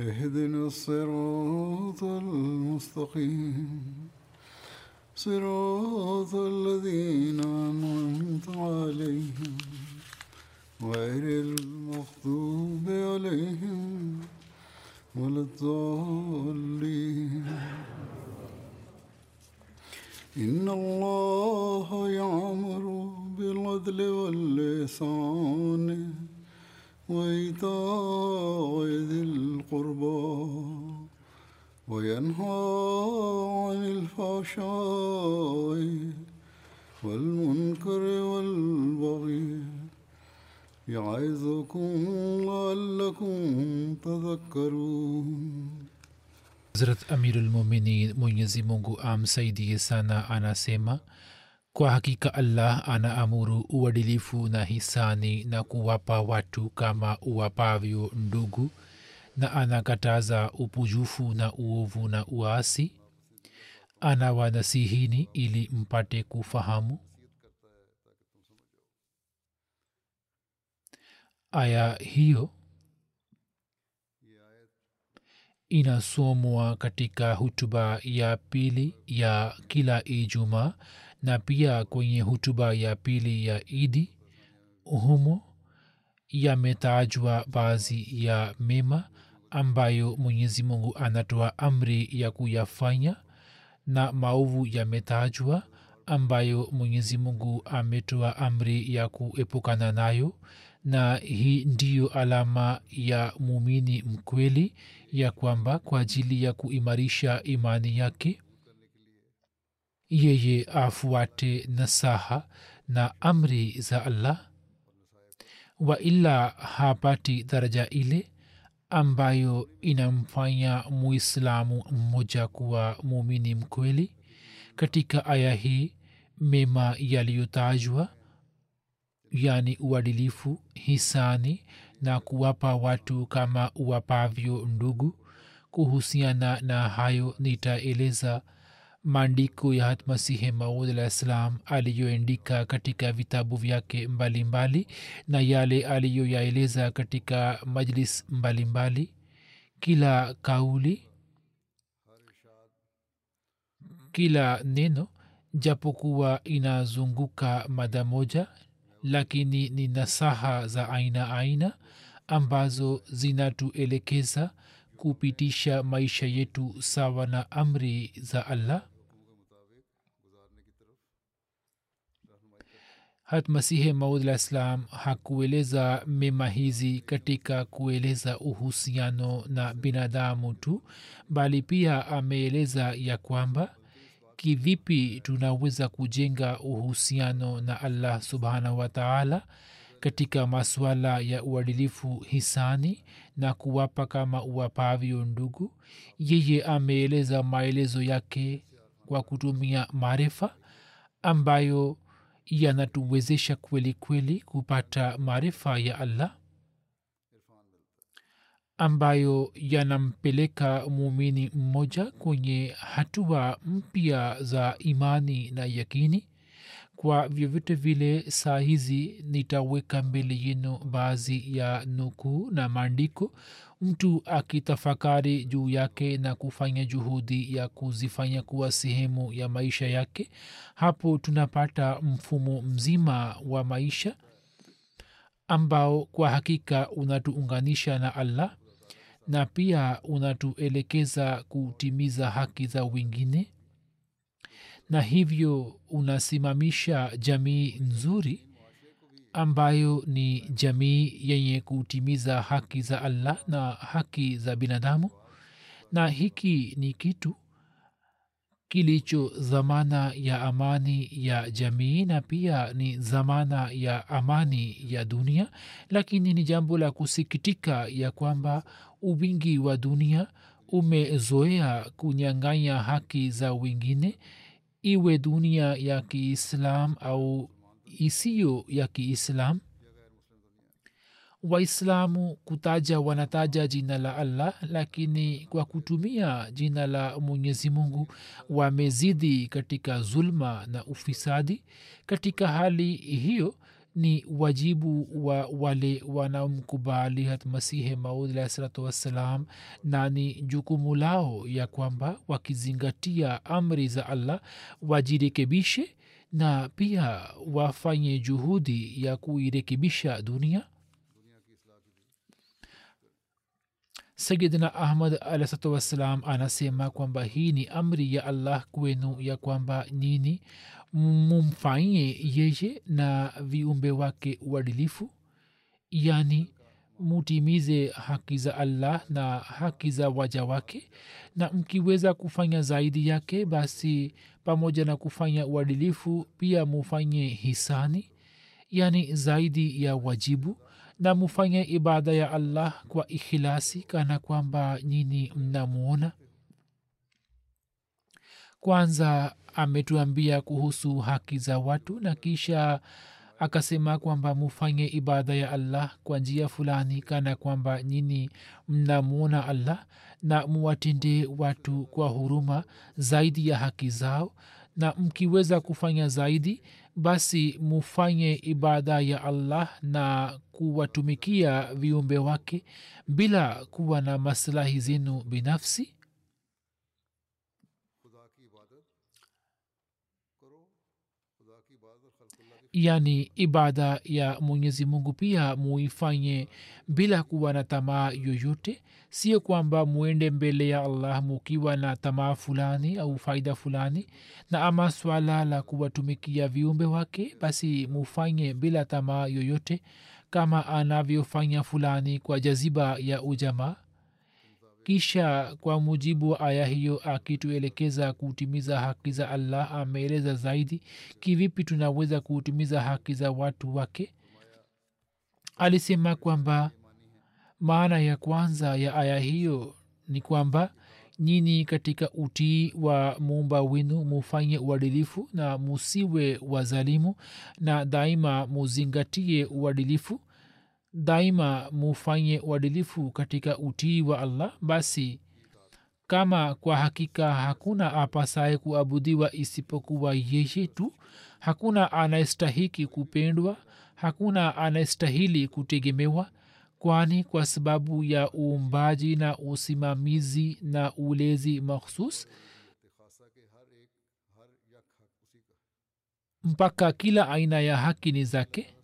اهدنا الصراط المستقيم. صراط الذين أنعمت عليهم غير المغضوب عليهم ولا الضالين. إن الله يعمر بالعدل واللسان وإيتاء ذي القربى وينهى عن الفحشاء والمنكر والبغي يعظكم لعلكم تذكرون. Hazrat Amirulmuminin Mwenyezi Mungu amsaidie sana anasema kwa hakika allah anaamuru uadilifu na hisani na kuwapa watu kama uwapavyo ndugu na anakataza upujufu na uovu na uasi. Anawanasihini ili mpate kufahamu. Aya hiyo inasomwa katika hutuba ya pili ya kila ijumaa na pia kwenye hutuba ya pili ya idi humo yametajwa baadhi ya mema ambayo mwenyezi mungu anatoa amri ya kuyafanya na maovu yametajwa ambayo mwenyezi mungu ametoa amri ya kuepukana nayo. Na hii ndiyo alama ya muumini mkweli ya kwamba kwa ajili ya kuimarisha imani yake yeye afuate nasaha na amri za allah? Wa ila hapati daraja ile ambayo inamfanya muislamu mmoja kuwa muumini mkweli? Katika aya hii mema yaliyotajwa yani uadilifu hisani na kuwapa watu kama uwapavyo ndugu. Kuhusiana na hayo nitaeleza maandiko ya hatmasihi maud alah aliyoendika katika vitabu vyake mbalimbali na yale aliyoyaeleza katika majlis mbalimbali mbali. kila kauli kila neno japokuwa inazunguka mada moja lakini ni nasaha za aina aina ambazo zinatuelekeza kupitisha maisha yetu sawa na amri za allah hat masihe maudlah islam hakueleza mema hizi katika kueleza uhusiano na binadamu tu bali pia ameeleza ya kwamba kivipi tunaweza kujenga uhusiano na allah subhanahu wa taala katika masuala ya uadilifu hisani na kuwapa kama uwapavyo ndugu. Yeye ameeleza maelezo yake kwa kutumia maarifa ambayo yanatuwezesha kweli kweli kupata maarifa ya allah ambayo yanampeleka muumini mmoja kwenye hatua mpya za imani na yakini. Kwa vyovyote vile saa hizi nitaweka mbele yenu baadhi ya nukuu na maandiko mtu akitafakari juu yake na kufanya juhudi ya kuzifanya kuwa sehemu ya maisha yake hapo tunapata mfumo mzima wa maisha ambao kwa hakika unatuunganisha na allah na pia unatuelekeza kutimiza haki za wengine. Na hivyo unasimamisha jamii nzuri ambayo ni jamii yenye kutimiza haki za allah na haki za binadamu. Na hiki ni kitu kilicho dhamana ya amani ya jamii na pia ni dhamana ya amani ya dunia. Lakini ni jambo la kusikitika ya kwamba uwingi wa dunia umezoea kunyanganya haki za wengine. Iwe dunia ya kiislam au isiyo ya kiislam. Waislamu kutaja wanataja jina la allah lakini kwa kutumia jina la mwenyezi mungu wamezidi katika zulma na ufisadi. Katika hali hiyo ni wajibu wa wale wanaomkubali hatmasihi maud alahi salatu wassalam na ni jukumu lao ya kwamba wakizingatia amri za allah wajirekebishe na pia wafanye juhudi ya kuirekebisha dunia? Sayidina ahmad alahsatu wassalam anasema kwamba hii ni amri ya allah kwenu ya kwamba nini? Mumfanyie yeye na viumbe wake uadilifu? Yani mutimize haki za allah na haki za waja wake? Na mkiweza kufanya zaidi yake basi pamoja na kufanya uadilifu pia mufanye hisani yani zaidi ya wajibu na mufanye ibada ya allah kwa ikhilasi kana kwamba nyini mnamwona kwanza ametuambia kuhusu haki za watu na kisha akasema kwamba mufanye ibada ya allah kwa njia fulani kana kwamba nyini mnamwona allah na muwatende watu kwa huruma zaidi ya haki zao. Na mkiweza kufanya zaidi basi mufanye ibada ya allah na kuwatumikia viumbe wake bila kuwa na maslahi zenu binafsi. Yani ibada ya mwenyezi mungu pia muifanye bila kuwa na tamaa yoyote sio kwamba mwende mbele ya allah mukiwa na tamaa fulani au faida fulani na ama swala la kuwatumikia viumbe wake basi mufanye bila tamaa yoyote kama anavyofanya fulani kwa jaziba ya ujamaa. Kisha kwa mujibu wa aya hiyo akituelekeza kutimiza haki za allah ameeleza zaidi kivipi tunaweza kutimiza haki za watu wake. Alisema kwamba maana ya kwanza ya aya hiyo ni kwamba nyini katika utii wa muumba wenu mufanye uadilifu na musiwe wazalimu na daima muzingatie uadilifu. Daima mufanye uadilifu katika utii wa allah. Basi kama kwa hakika hakuna apasaye kuabudiwa isipokuwa yeye tu hakuna anayestahiki kupendwa hakuna anayestahili kutegemewa kwani kwa sababu ya uumbaji na usimamizi na ulezi makhsus mpaka kila aina ya haki ni zake?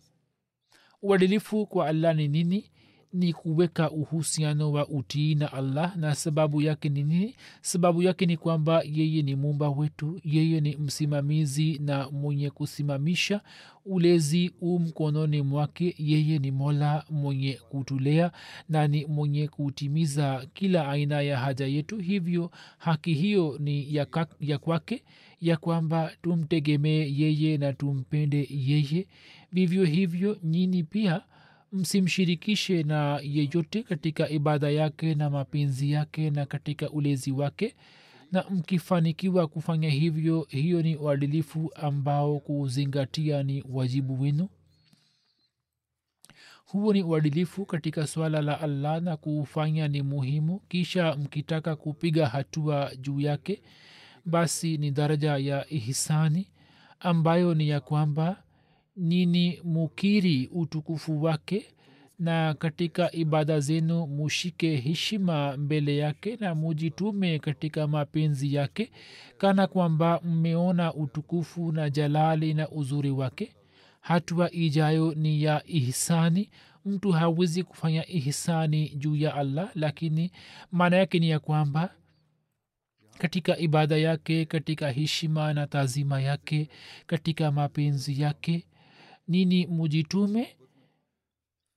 Uadilifu kwa allah ni nini ni kuweka uhusiano wa utii na allah. Na sababu yake ni nini? Sababu yake ni kwamba yeye ni muumba wetu yeye ni msimamizi na mwenye kusimamisha ulezi u mkononi mwake. Yeye ni mola mwenye kutulea na ni mwenye kutimiza kila aina ya haja yetu. Hivyo haki hiyo ni ya, kak, ya kwake ya kwamba tumtegemee yeye na tumpende yeye. Vivyo hivyo nyini pia msimshirikishe na yeyote katika ibada yake na mapenzi yake na katika ulezi wake. Na mkifanikiwa kufanya hivyo hiyo ni uadilifu ambao kuzingatia ni wajibu wenu. Huo ni uadilifu katika swala la allah na kuufanya ni muhimu. Kisha mkitaka kupiga hatua juu yake basi ni daraja ya ihsani ambayo ni ya kwamba nini mukiri utukufu wake na katika ibada zenu mushike heshima mbele yake na mujitume katika mapenzi yake kana kwamba mmeona utukufu na jalali na uzuri wake. Hatua ijayo ni ya ihsani. Mtu hawezi kufanya ihsani juu ya allah lakini maana yake ni ya kwamba katika ibada yake katika heshima na taazima yake katika mapenzi yake nini mujitume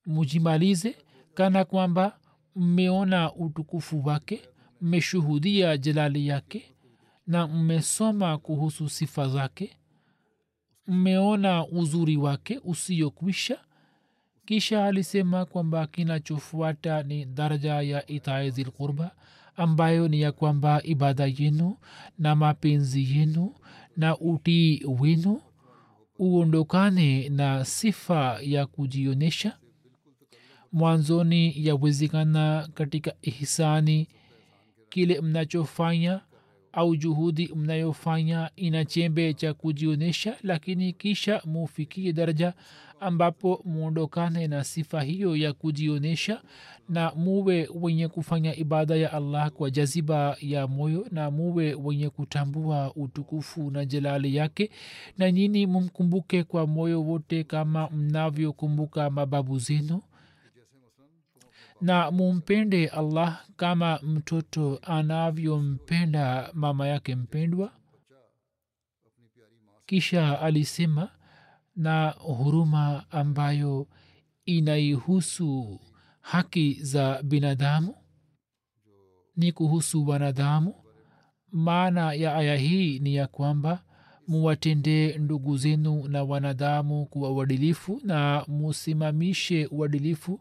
mujimalize kana kwamba mmeona utukufu wake mmeshuhudia jalali yake na mmesoma kuhusu sifa zake mmeona uzuri wake usiokwisha. Kisha alisema kwamba kinachofuata ni daraja ya itae zilqurba ambayo ni ya kwamba ibada yenu na mapenzi yenu na utii wenu uondokane na sifa ya kujionyesha? Mwanzoni yawezekana katika ihisani kile mnachofanya au juhudi mnayofanya ina chembe cha kujionyesha lakini kisha mufikie daraja ambapo muondokane na sifa hiyo ya kujionyesha na muwe wenye kufanya ibada ya allah kwa jaziba ya moyo na muwe wenye kutambua utukufu na jelali yake. Na nyini mumkumbuke kwa moyo wote kama mnavyokumbuka mababu zenu na mumpende allah kama mtoto anavyompenda mama yake mpendwa. Kisha alisema na huruma ambayo inaihusu haki za binadamu. Ni kuhusu wanadamu. Maana ya aya hii ni ya kwamba muwatendee ndugu zenu na wanadamu kuwa uadilifu na musimamishe uadilifu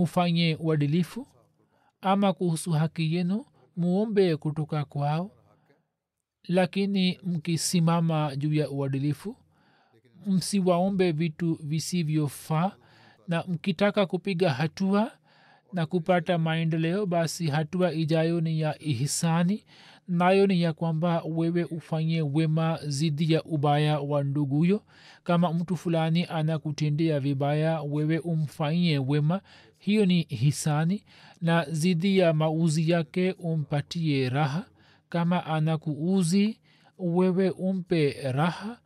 mufanye uadilifu ama kuhusu haki yenu muombe kutoka kwao. Lakini mkisimama juu ya uadilifu msiwaombe vitu visivyofaa na mkitaka kupiga hatua na kupata maendeleo basi hatua ijayo ni ya ihisani nayo ni ya kwamba wewe ufanye wema zidi ya ubaya wa nduguyo kama mtu fulani anakutendea vibaya wewe umfanyie wema hiyo ni hisani na zidi ya mauzi yake umpatie raha. Kama anakuuzi wewe umpe raha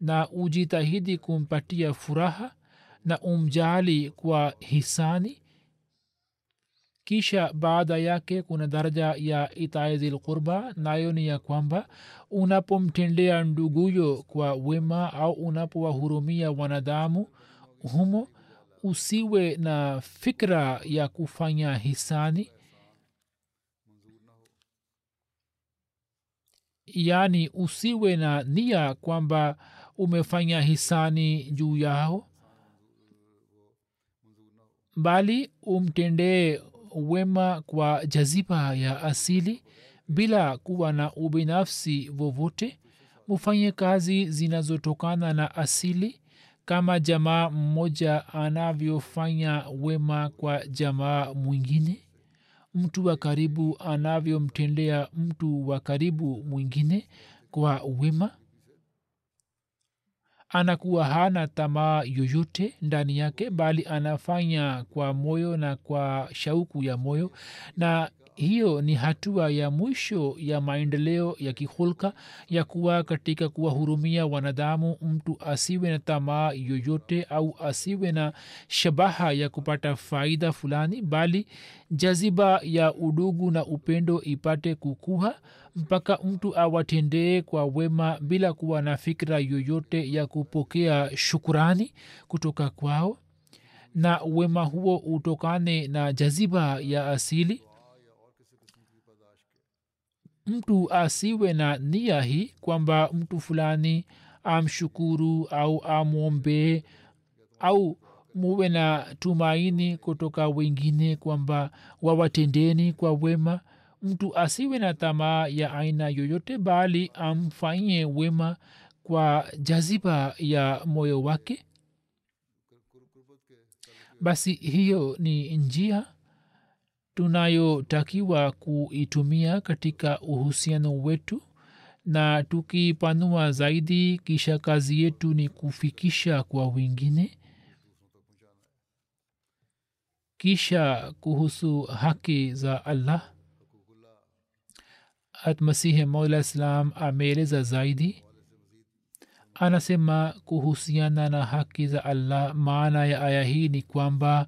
na ujitahidi kumpatia furaha na umjali kwa hisani. Kisha baada yake kuna daraja ya itae zilqurba nayo ni ya kwamba unapomtendea nduguyo kwa wema au unapowahurumia wanadamu humo usiwe na fikra ya kufanya hisani. Yaani usiwe na nia kwamba umefanya hisani juu yao bali umtendee wema kwa jaziba ya asili bila kuwa na ubinafsi vovote mufanye kazi zinazotokana na asili kama jamaa mmoja anavyofanya wema kwa jamaa mwingine mtu wa karibu anavyomtendea mtu wa karibu mwingine kwa wema anakuwa hana tamaa yoyote ndani yake bali anafanya kwa moyo na kwa shauku ya moyo na hiyo ni hatua ya mwisho ya maendeleo ya kihulka ya kuwa katika kuwahurumia wanadamu mtu asiwe na tamaa yoyote au asiwe na shabaha ya kupata faida fulani bali jaziba ya udugu na upendo ipate kukuha mpaka mtu awatendee kwa wema bila kuwa na fikira yoyote ya kupokea shukurani kutoka kwao. Na wema huo utokane na jaziba ya asili mtu asiwe na nia hii kwamba mtu fulani amshukuru au amwombee au muwe na tumaini kutoka wengine kwamba wawatendeni kwa wema. Mtu asiwe na tamaa ya aina yoyote bali amfanyie wema kwa jaziba ya moyo wake. Basi hiyo ni njia tunayotakiwa kuitumia katika uhusiano wetu na tukipanua zaidi kisha kazi yetu ni kufikisha kwa wengine. Kisha kuhusu haki za allah masihi maula islam ameeleza zaidi. Anasema kuhusiana na haki za allah maana ya aya hii ni kwamba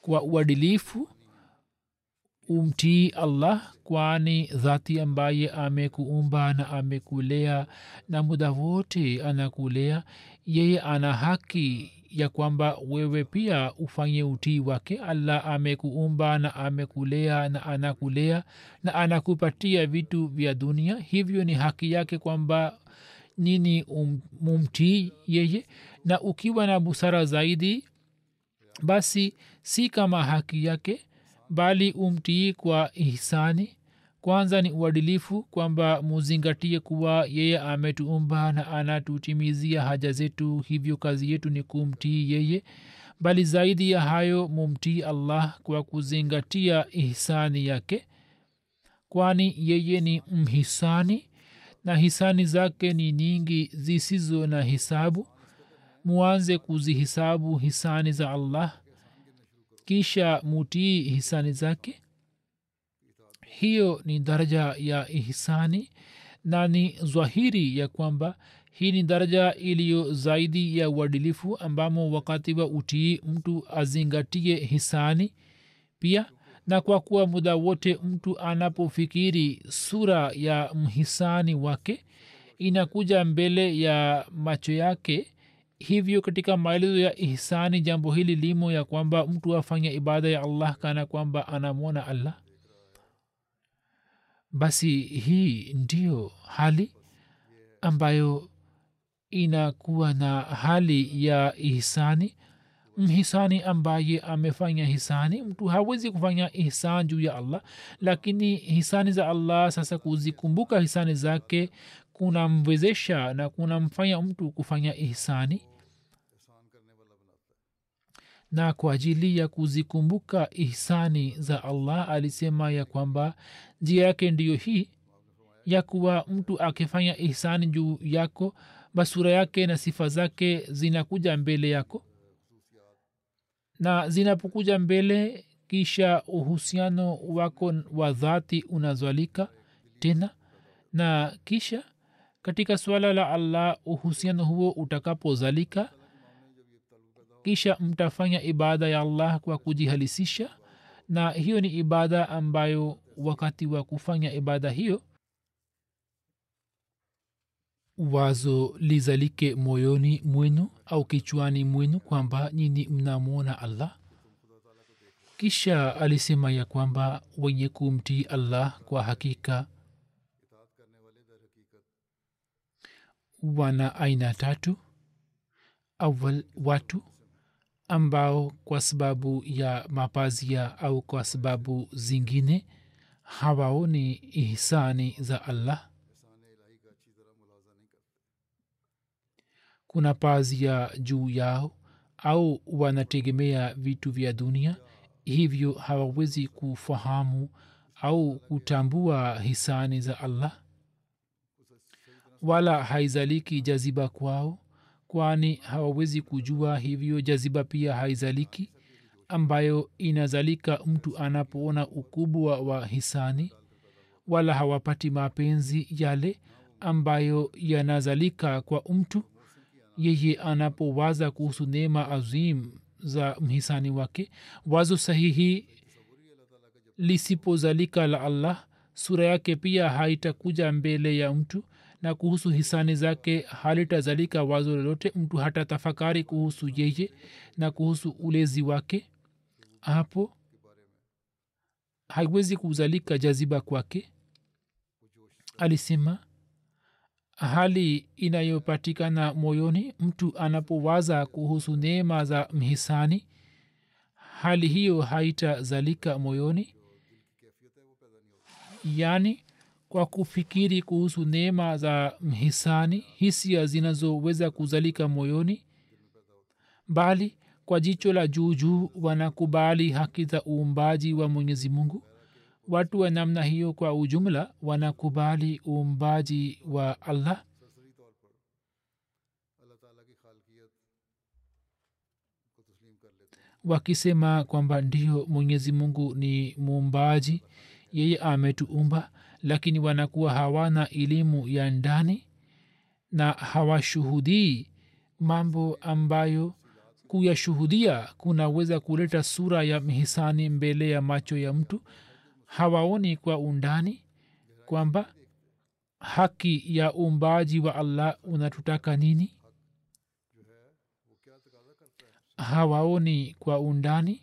kwa uadilifu umtii allah kwani dhati ambaye amekuumba na amekulea na muda wote anakulea yeye ana haki ya kwamba wewe pia ufanye utii wake. Allah amekuumba na amekulea na anakulea na anakupatia vitu vya dunia. Hivyo ni haki yake kwamba nini um, mumtii yeye. Na ukiwa na busara zaidi basi si kama haki yake bali umtii kwa ihsani. Kwanza ni uadilifu kwamba muzingatie kuwa yeye ametuumba na anatutimizia haja zetu hivyo kazi yetu ni kumtii yeye. Bali zaidi ya hayo mumtii allah kwa kuzingatia ihsani yake kwani yeye ni mhisani na hisani zake ni nyingi zisizo na hisabu. Muanze kuzihisabu hisani za allah kisha mutii hisani zake? Hiyo ni daraja ya hisani na ni zwahiri ya kwamba hii ni daraja iliyo zaidi ya uadilifu ambamo wakati wa utii mtu azingatie hisani pia na kwa kuwa muda wote mtu anapofikiri sura ya mhisani wake inakuja mbele ya macho yake hivyo katika maelezo ya ihsani jambo hili limo ya kwamba mtu afanya ibada ya allah kana kwamba anamwona allah. Basi hii ndiyo hali ambayo inakuwa na hali ya ihsani. Mhisani ambaye amefanya hisani mtu hawezi kufanya ihsan juu ya allah. Lakini hisani za allah sasa kuzikumbuka hisani zake kunamwezesha na kunamfanya mtu kufanya ihsani na kwa ajili ya kuzikumbuka ihsani za allah alisema ya kwamba njia yake ndiyo hii ya kuwa mtu akifanya ihsani juu yako basura yake na sifa zake zinakuja mbele yako. Na zinapokuja mbele kisha uhusiano wako wa dhati unazalika tena. Na kisha katika suala la allah uhusiano huo utakapozalika kisha mtafanya ibada ya allah kwa kujihalisisha na hiyo ni ibada ambayo wakati wa kufanya ibada hiyo wazo lizalike moyoni mwenu au kichwani mwenu kwamba nyini mnamwona allah. Kisha alisema ya kwamba wenye kumtii allah kwa hakika wana aina tatu. Awal watu ambao kwa sababu ya mapazia au kwa sababu zingine hawaoni ihsani za allah. Kuna pazia juu yao au wanategemea vitu vya dunia hivyo hawawezi kufahamu au kutambua hisani za allah. Wala haizaliki jaziba kwao kwani hawawezi kujua hivyo jaziba pia haizaliki ambayo inazalika mtu anapoona ukubwa wa hisani wala hawapati mapenzi yale ambayo yanazalika kwa mtu. Yeye anapowaza kuhusu neema azim za mhisani wake wazo sahihi lisipozalika la allah sura yake pia haitakuja mbele ya mtu na kuhusu hisani zake halitazalika wazo lolote mtu hata tafakari kuhusu yeye na kuhusu ulezi wake hapo haiwezi kuzalika jaziba kwake. Alisema hali inayopatikana moyoni mtu anapowaza kuhusu neema za mhisani hali hiyo haitazalika moyoni. Yaani kwa kufikiri kuhusu neema za mhisani hisia zinazoweza kuzalika moyoni bali kwa jicho la juu juu wanakubali haki za uumbaji wa mwenyezi mungu. Watu wa namna hiyo kwa ujumla wanakubali uumbaji wa allah. Wakisema kwamba ndio mwenyezi mungu ni muumbaji yeye ametuumba lakini wanakuwa hawana elimu ya ndani na hawashuhudii mambo ambayo kuyashuhudia kunaweza kuleta sura ya mhisani mbele ya macho ya mtu. Hawaoni kwa undani kwamba haki ya uumbaji wa allah unatutaka nini? Hawaoni kwa undani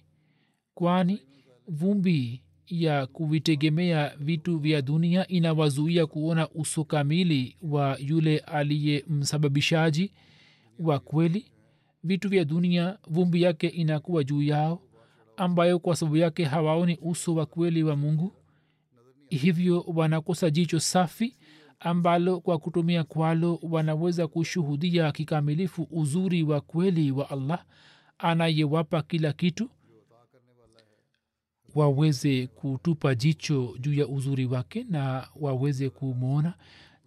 kwani vumbi ya kuvitegemea vitu vya dunia inawazuia kuona uso kamili wa yule aliye msababishaji wa kweli. Vitu vya dunia vumbi yake inakuwa juu yao ambayo kwa sababu yake hawaoni uso wa kweli wa mungu. Hivyo wanakosa jicho safi ambalo kwa kutumia kwalo wanaweza kushuhudia kikamilifu uzuri wa kweli wa allah anayewapa kila kitu waweze kutupa jicho juu ya uzuri wake na waweze kumwona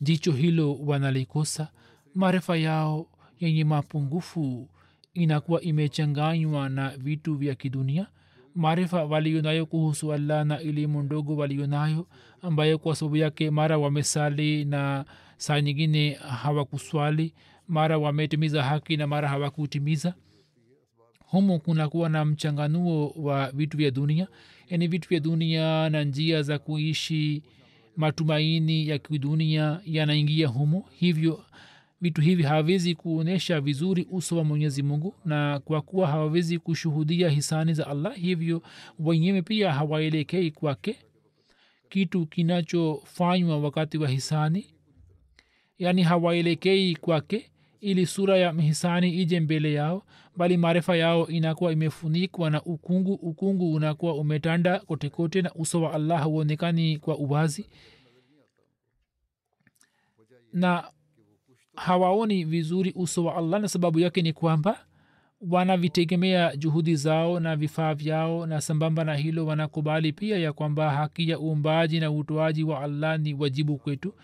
jicho hilo wanalikosa. Maarifa yao yenye mapungufu inakuwa imechanganywa na vitu vya kidunia. Maarifa walionayo kuhusu allah na elimu ndogo walionayo ambayo kwa sababu yake mara wamesali na saa nyingine hawakuswali mara wametimiza haki na mara hawakutimiza humu kunakuwa na mchanganuo wa vitu vya dunia. Yani vitu vya dunia na njia za kuishi matumaini ya kidunia yanaingia humo. Hivyo vitu hivi hawawezi kuonyesha vizuri uso wa mwenyezi mungu na kwa kuwa hawawezi kushuhudia hisani za allah hivyo wenyewe pia hawaelekei kwake. Kitu kinachofanywa wakati wa hisani yaani hawaelekei kwake ili sura ya mhisani ije mbele yao bali maarifa yao inakuwa imefunikwa na ukungu ukungu unakuwa umetanda kotekote na uso wa allah hauonekani kwa uwazi. Na hawaoni vizuri uso wa allah na sababu yake ni kwamba wanavitegemea juhudi zao na vifaa vyao na sambamba na hilo wanakubali pia ya kwamba haki ya uumbaji na utoaji wa allah ni wajibu kwetu.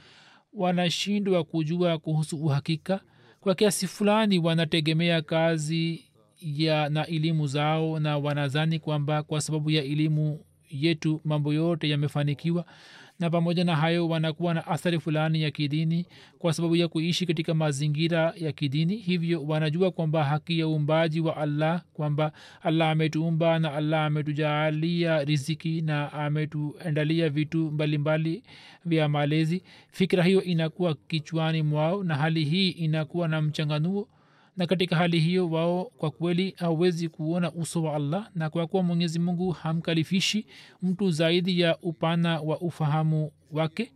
Wanashindwa kujua kuhusu uhakika kwa kiasi fulani wanategemea kazi ya na elimu zao na wanazani kwamba kwa sababu ya elimu yetu mambo yote yamefanikiwa na pamoja na hayo wanakuwa na athari fulani ya kidini kwa sababu ya kuishi katika mazingira ya kidini. Hivyo wanajua kwamba haki ya uumbaji wa allah kwamba allah ametuumba na allah ametujaalia riziki na ametuendalia vitu mbalimbali vya malezi. Fikira hiyo inakuwa kichwani mwao na hali hii inakuwa na mchanganuo na katika hali hiyo wao kwa kweli hawezi kuona uso wa allah na kwa kuwa mwenyezi mungu hamkalifishi mtu zaidi ya upana wa ufahamu wake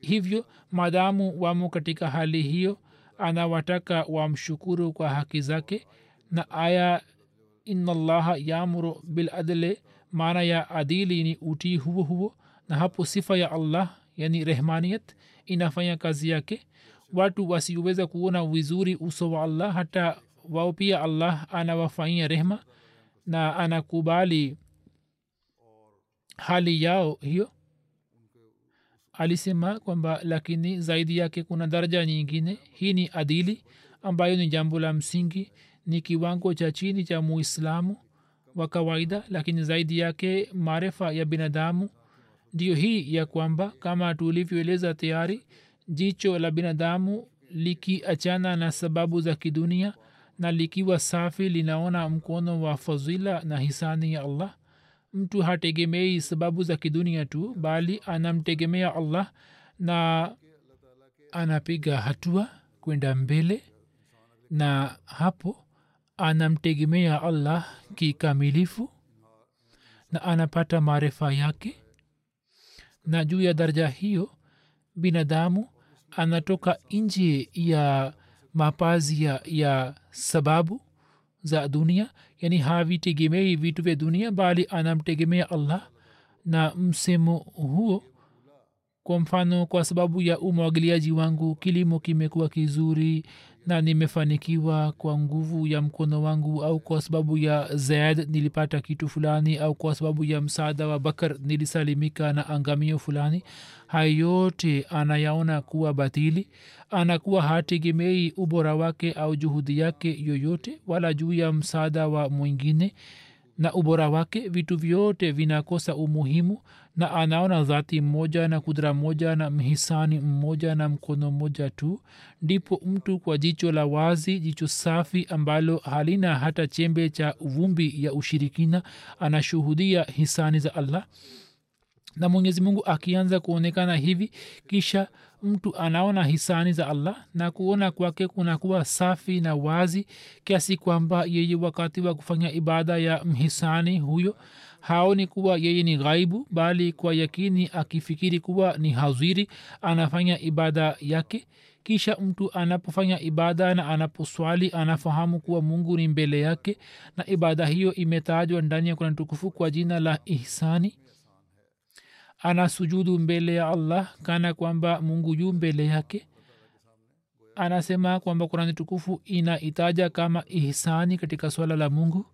hivyo maadamu wamo katika hali hiyo anawataka wamshukuru kwa haki zake na aya inallaha yamuru biladle maana ya adili ni utii huo huo na hapo sifa ya allah yani rehmaniyat inafanya kazi yake watu wasiweza kuona vizuri uso wa allah hata wao pia allah anawafanyia rehma na anakubali hali yao hiyo. Alisema kwamba lakini zaidi yake kuna daraja nyingine. Hii ni adili ambayo ni jambo la msingi ni kiwango cha chini cha muislamu wa kawaida lakini zaidi yake maarifa ya binadamu. Ndiyo hii ya kwamba kama tulivyoeleza tayari jicho la binadamu likiachana na sababu za kidunia na likiwa safi linaona mkono wa fadhila na hisani ya allah. Mtu hategemei sababu za kidunia tu bali anamtegemea allah na anapiga hatua kwenda mbele na hapo anamtegemea allah kikamilifu na anapata maarifa yake. Na juu ya daraja hiyo binadamu anatoka nje ya mapazi ya, ya sababu za dunia. Yani havitegemei vitu vya dunia bali anamtegemea allah na msemo huo. Kwa mfano kwa sababu ya umwagiliaji wangu kilimo kimekuwa kizuri na nimefanikiwa kwa nguvu ya mkono wangu au kwa sababu ya zaid nilipata kitu fulani au kwa sababu ya msaada wa bakar nilisalimika na angamio fulani hayo yote anayaona kuwa batili anakuwa hategemei ubora wake au juhudi yake yoyote wala juu ya msaada wa mwingine na ubora wake vitu vyote vinakosa umuhimu na anaona dhati mmoja na kudra moja na mhisani mmoja na mkono mmoja tu. Ndipo mtu kwa jicho la wazi jicho safi ambalo halina hata chembe cha vumbi ya ushirikina anashuhudia hisani za allah na mwenyezi mungu akianza kuonekana hivi kisha mtu anaona hisani za allah na kuona kwake kunakuwa safi na wazi kiasi kwamba yeye wakati wa kufanya ibada ya mhisani huyo haoni kuwa yeye ni ghaibu bali kwa yakini akifikiri kuwa ni haziri anafanya ibada yake. Kisha mtu anapofanya ibada na anaposwali anafahamu kuwa mungu ni mbele yake na ibada hiyo imetajwa ndani ya kuna tukufu kwa jina la ihsani anasujudu mbele ya allah kana kwamba mungu yu mbele yake. Anasema kwamba kurani tukufu inaitaja kama ihsani katika swala la mungu.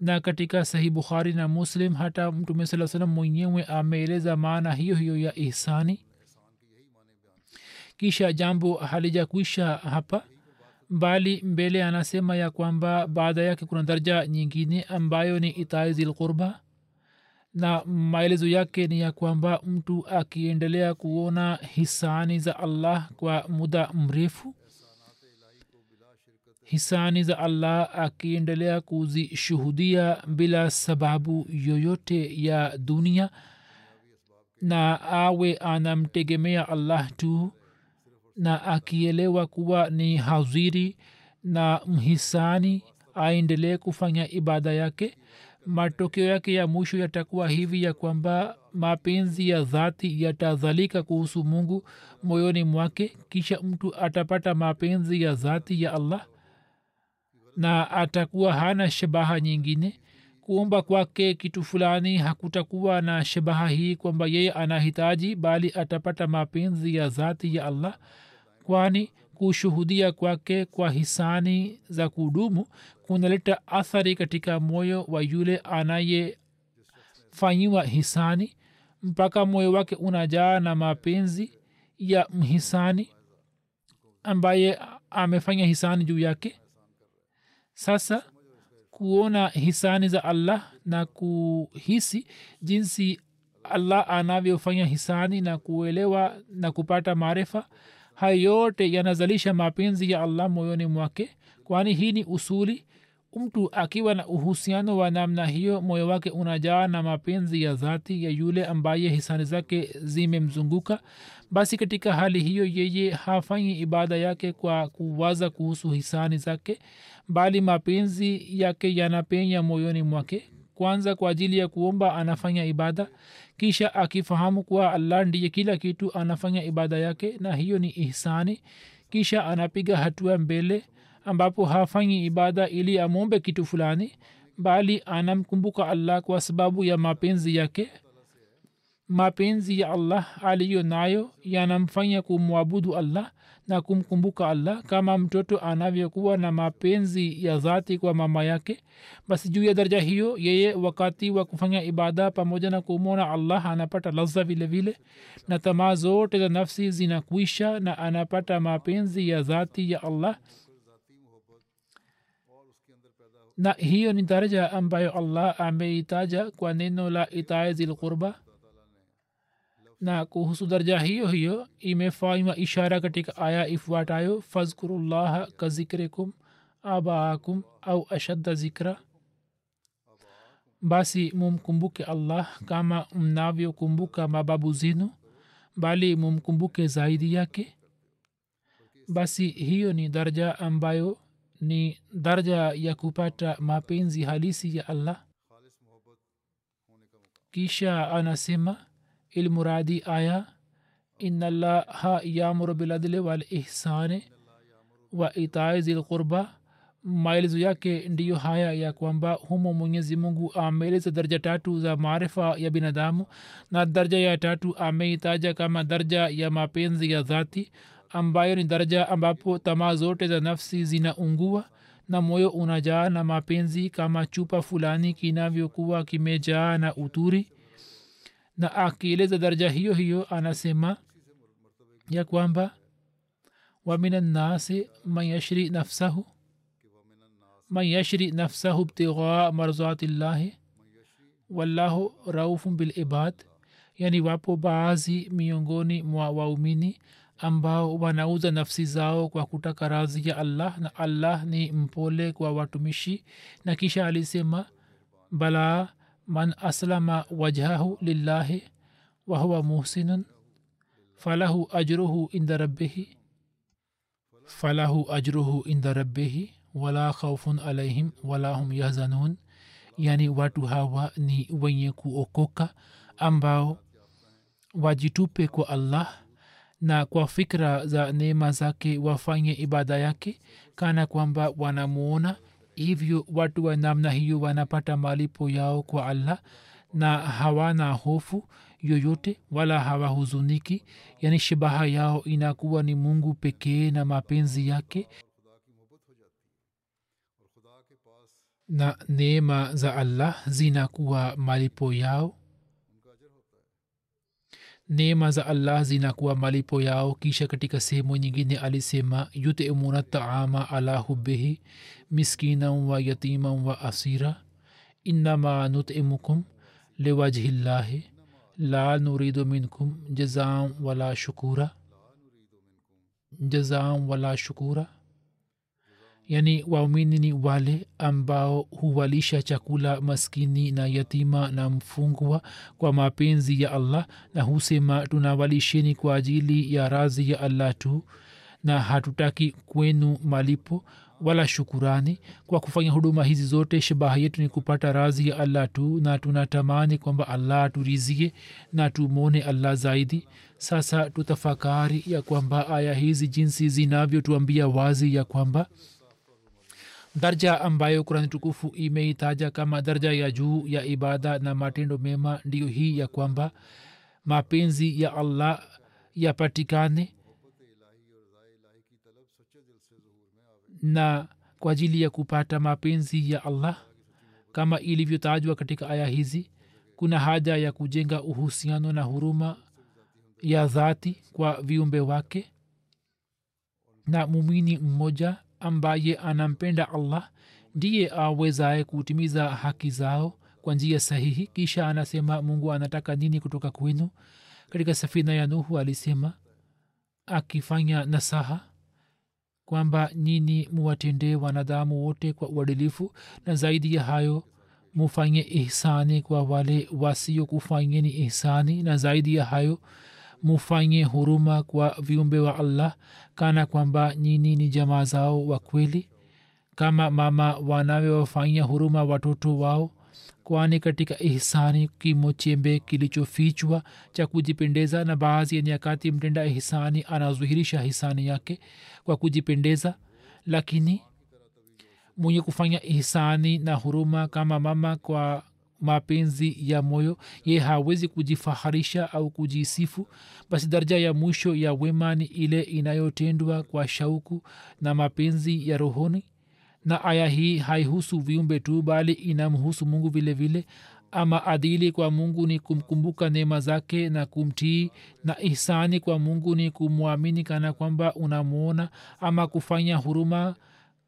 Na katika sahih bukhari na muslim hata mtume saa salam mwenyewe ameeleza maana hiyo hiyo ya ihsani. Kisha jambo halijakwisha hapa bali mbele anasema ya kwamba baada yake kuna daraja nyingine ambayo ni itai zilqurba na maelezo yake ni ya kwamba mtu akiendelea kuona hisani za allah kwa muda mrefu hisani za allah akiendelea kuzishuhudia bila sababu yoyote ya dunia na awe anamtegemea allah tu na akielewa kuwa ni haziri na mhisani aendelee kufanya ibada yake matokeo yake ya mwisho yatakuwa hivi ya kwamba mapenzi ya dhati yatadhalika kuhusu mungu moyoni mwake kisha mtu atapata mapenzi ya dhati ya allah na atakuwa hana shabaha nyingine. Kuomba kwake kitu fulani hakutakuwa na shabaha hii kwamba yeye anahitaji bali atapata mapenzi ya dhati ya allah kwani kushuhudia kwake kwa hisani za kudumu kunaleta athari katika moyo wa yule anayefanyiwa hisani mpaka moyo wake unajaa na mapenzi ya mhisani ambaye amefanya hisani juu yake. Sasa kuona hisani za allah na kuhisi jinsi allah anavyofanya hisani na kuelewa na kupata maarifa hayo yote yanazalisha mapenzi ya allah moyoni mwake kwani hii ni usuli mtu akiwa na uhusiano wa namna hiyo moyo wake unajaa na mapenzi ya dhati ya yule ambaye hisani zake zimemzunguka. Basi katika hali hiyo yeye hafanyi ibada yake kwa kuwaza kuhusu hisani zake bali mapenzi yake yanapenya moyoni mwake. Kwanza kwa ajili ya kuomba anafanya ibada. Kisha akifahamu kuwa allah ndiye kila kitu anafanya ibada yake na hiyo ni ihsani. Kisha anapiga hatua mbele ambapo hafanyi ibada ili amwombe kitu fulani bali anamkumbuka allah kwa sababu ya mapenzi yake. Mapenzi ya allah aliyo nayo yanamfanya kumwabudu allah na kumkumbuka allah kama mtoto anavyokuwa na mapenzi ya dhati kwa mama yake. Basi juu ya daraja hiyo yeye wakati wa kufanya ibada pamoja na kumwona allah anapata laza vile na tamaa zote za nafsi zinakwisha na anapata mapenzi ya dhati ya allah na hiyo ni daraja ambayo allah ameitaja kwa neno la itae zilqurba na kuhusu daraja hiyo hiyo imefanywa ishara katika aya ifuatayo fazkurullaha kazikrikum abaakum au ashadda zikra. Basi mumkumbuke allah kama mnavyokumbuka mababu zenu bali mumkumbuke zaidi yake. Basi hiyo ni daraja ambayo ni daraja ya kupata mapenzi halisi ya allah? Kisha anasema ilmuradi aya inallaha yamuru biladli walihsani wa itai zilqurba maelezo yake ndiyo haya ya kwamba humo mwenyezi mungu ameeleza daraja tatu za maarifa ya binadamu na daraja ya tatu ameitaja kama daraja ya mapenzi ya dhati ambayo ni daraja ambapo tamaa zote za nafsi zinaungua na moyo unajaa na mapenzi kama chupa fulani kinavyokuwa kimejaa na uturi. Na akieleza daraja hiyo hiyo anasema ya kwamba waminannasi min annasi man yashri nafsahu man yashri nafsahu btighaa marzatillahi wallahu raufun bilibad yani wapo baadhi miongoni mwa waumini ambao wanauza nafsi zao kwa kutaka radhi ya allah na allah ni mpole kwa watumishi. Na kisha alisema bala man aslama wajhahu lillahi wahuwa muhsinun falahu ajruhu inda rabbihi falahu ajruhu inda rabbihi wala khaufun alaihim wala hum yahzanun. Yani watu hawa ni wenye kuokoka ambao wajitupe kwa allah na kwa fikra za neema zake wafanye ibada yake kana kwamba wanamuona. Hivyo watu wa namna hiyo wanapata malipo yao kwa allah na hawana hofu yoyote wala hawahuzuniki. Yani shabaha yao inakuwa ni mungu pekee na mapenzi yake na neema za allah zinakuwa malipo yao neema za allah zinakuwa malipo yao kisha katika sehemu nyingine alisema yutimuna taama ala hubihi miskinan wa yatiman wa asira innama nutimukum liwajhi llahi la nuridu minkum jazaan wala shukura jazaan wala shukura yani waumini ni wale ambao huwalisha chakula maskini na yatima na mfungwa kwa mapenzi ya allah na husema tunawalisheni kwa ajili ya razi ya allah tu na hatutaki kwenu malipo wala shukurani. Kwa kufanya huduma hizi zote shabaha yetu ni kupata razi ya allah tu na tunatamani kwamba allah aturizie na tumwone allah zaidi. Sasa tutafakari ya kwamba aya hizi jinsi zinavyotuambia wazi ya kwamba darja ambayo kurani tukufu imeitaja kama darja ya juu ya ibada na matendo mema ndiyo hii ya kwamba mapenzi ya allah yapatikane na kwa ajili ya kupata mapenzi ya allah. Kama ilivyotajwa katika aya hizi kuna haja ya kujenga uhusiano na huruma ya dhati kwa viumbe wake na mumini mmoja ambaye anampenda allah ndiye awezaye kutimiza haki zao kwa njia sahihi. Kisha anasema mungu anataka nini kutoka kwenu? Katika safina ya nuhu alisema akifanya nasaha kwamba nyini muwatendee wanadamu wote kwa uadilifu na zaidi ya hayo mufanye ihsani kwa wale wasio kufanyeni ihsani na zaidi ya hayo mufanye huruma kwa viumbe wa allah kana kwamba nyini ni jamaa zao wa kweli? Kama mama wanavyowafanyia huruma watoto wao? Kwani katika ihsani kimo chembe kilichofichwa cha kujipendeza na baadhi ya nyakati mtenda ihsani anazuhirisha hisani yake kwa kujipendeza? Lakini mwenye kufanya ihsani na huruma kama mama kwa mapenzi ya moyo ye hawezi kujifaharisha au kujisifu basi daraja ya mwisho ya wema ni ile inayotendwa kwa shauku na mapenzi ya rohoni. Na aya hii haihusu viumbe tu bali inamhusu mungu vile vile ama adili kwa mungu ni kumkumbuka neema zake na kumtii na ihsani kwa mungu ni kumwamini kana kwamba unamwona ama kufanya huruma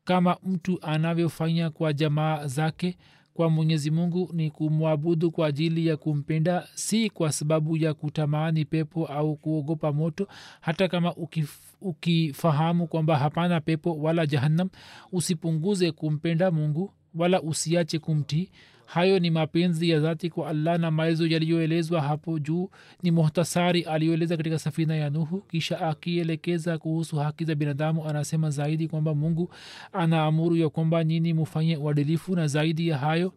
kama mtu anavyofanya kwa jamaa zake kwa mwenyezi mungu ni kumwabudu kwa ajili ya kumpenda si kwa sababu ya kutamani pepo au kuogopa moto. Hata kama ukif, ukifahamu kwamba hapana pepo wala jahannam usipunguze kumpenda mungu wala usiache kumtii hayo ni mapenzi ya dhati kwa allah na maelezo yaliyoelezwa hapo juu. Ni muhtasari aliyoeleza katika safina ya nuhu. Kisha akielekeza kuhusu haki za binadamu anasema zaidi kwamba mungu anaamuru ya kwamba nyini mufanye uadilifu na zaidi ya hayo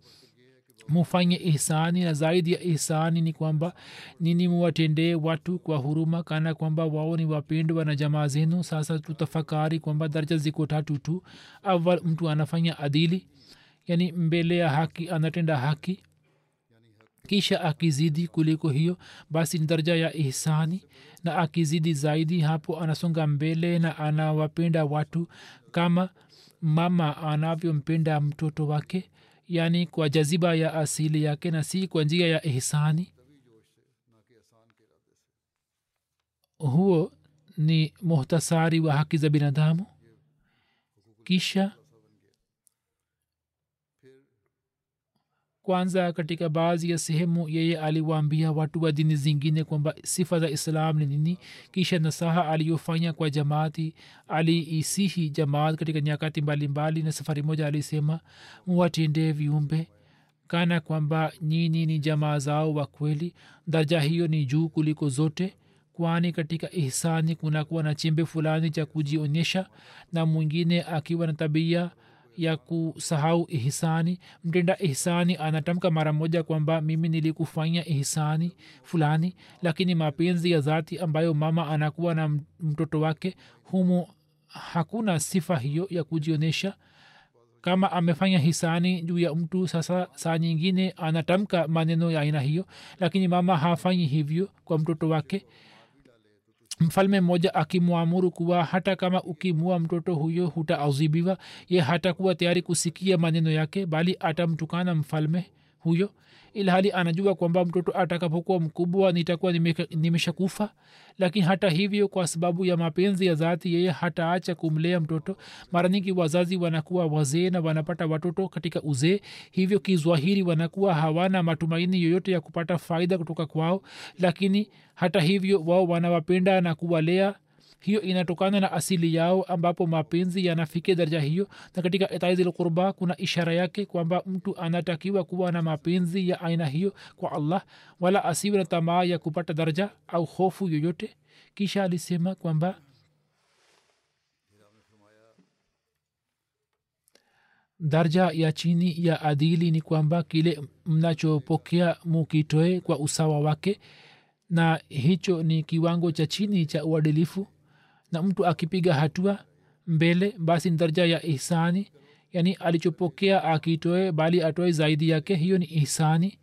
mufanye ihsani na zaidi ya ihsani ni kwamba nini muwatendee watu kwa huruma kana kwamba wao ni wapendwa na jamaa zenu. Sasa tutafakari kwamba daraja ziko tatu tu. Awal mtu anafanya adili yani mbele ya haki anatenda haki. Kisha akizidi kuliko hiyo basi ni daraja ya ihsani. Na akizidi zaidi hapo anasonga mbele na anawapenda watu kama mama anavyompenda mtoto wake. Yaani kwa jaziba ya asili yake na si kwa njia ya ihsani. Huo ni muhtasari wa haki za binadamu. Kisha kwanza katika baadhi ya sehemu yeye aliwaambia watu wa dini zingine kwamba sifa za islam ni nini kisha nasaha aliyofanya kwa jamaati aliisihi jamaat katika nyakati mbalimbali na safari moja alisema muwatendee viumbe kana kwamba nyini ni jamaa zao wa kweli daraja hiyo ni juu kuliko zote kwani katika ihsani kunakuwa na chembe fulani cha kujionyesha na mwingine akiwa na tabia ya kusahau ihsani. Mtenda ihsani anatamka mara moja kwamba mimi nilikufanya ihsani fulani lakini mapenzi ya dhati ambayo mama anakuwa na mtoto wake humo hakuna sifa hiyo ya kujionyesha. Kama amefanya hisani juu ya mtu sasa saa nyingine anatamka maneno ya aina hiyo lakini mama hafanyi hivyo kwa mtoto wake mfalme mmoja akimwamuru kuwa hata kama ukimua mtoto huyo hutaazibiwa ye hatakuwa tayari kusikia maneno yake bali atamtukana mfalme huyo ilhali anajua kwamba mtoto atakapokuwa mkubwa nitakuwa nimeshakufa. Lakini hata hivyo kwa sababu ya mapenzi ya dhati yeye hataacha kumlea mtoto. Mara nyingi wazazi wanakuwa wazee na wanapata watoto katika uzee. Hivyo kizwahiri wanakuwa hawana matumaini yoyote ya kupata faida kutoka kwao. Lakini hata hivyo wao wanawapenda na kuwalea hiyo inatokana na asili yao ambapo mapenzi yanafikia daraja hiyo. Na katika etaizil qurba kuna ishara yake kwamba mtu anatakiwa kuwa na mapenzi ya aina hiyo kwa allah wala asiwe na tamaa ya kupata daraja au hofu yoyote. Kisha alisema kwamba daraja ya chini ya adili ni kwamba kile mnachopokea mukitoe kwa usawa wake na hicho ni kiwango cha chini cha uadilifu na mtu akipiga hatua mbele basi ni daraja ya ihsani. Yani alichopokea akitoe bali atoe zaidi yake hiyo ni ihsani.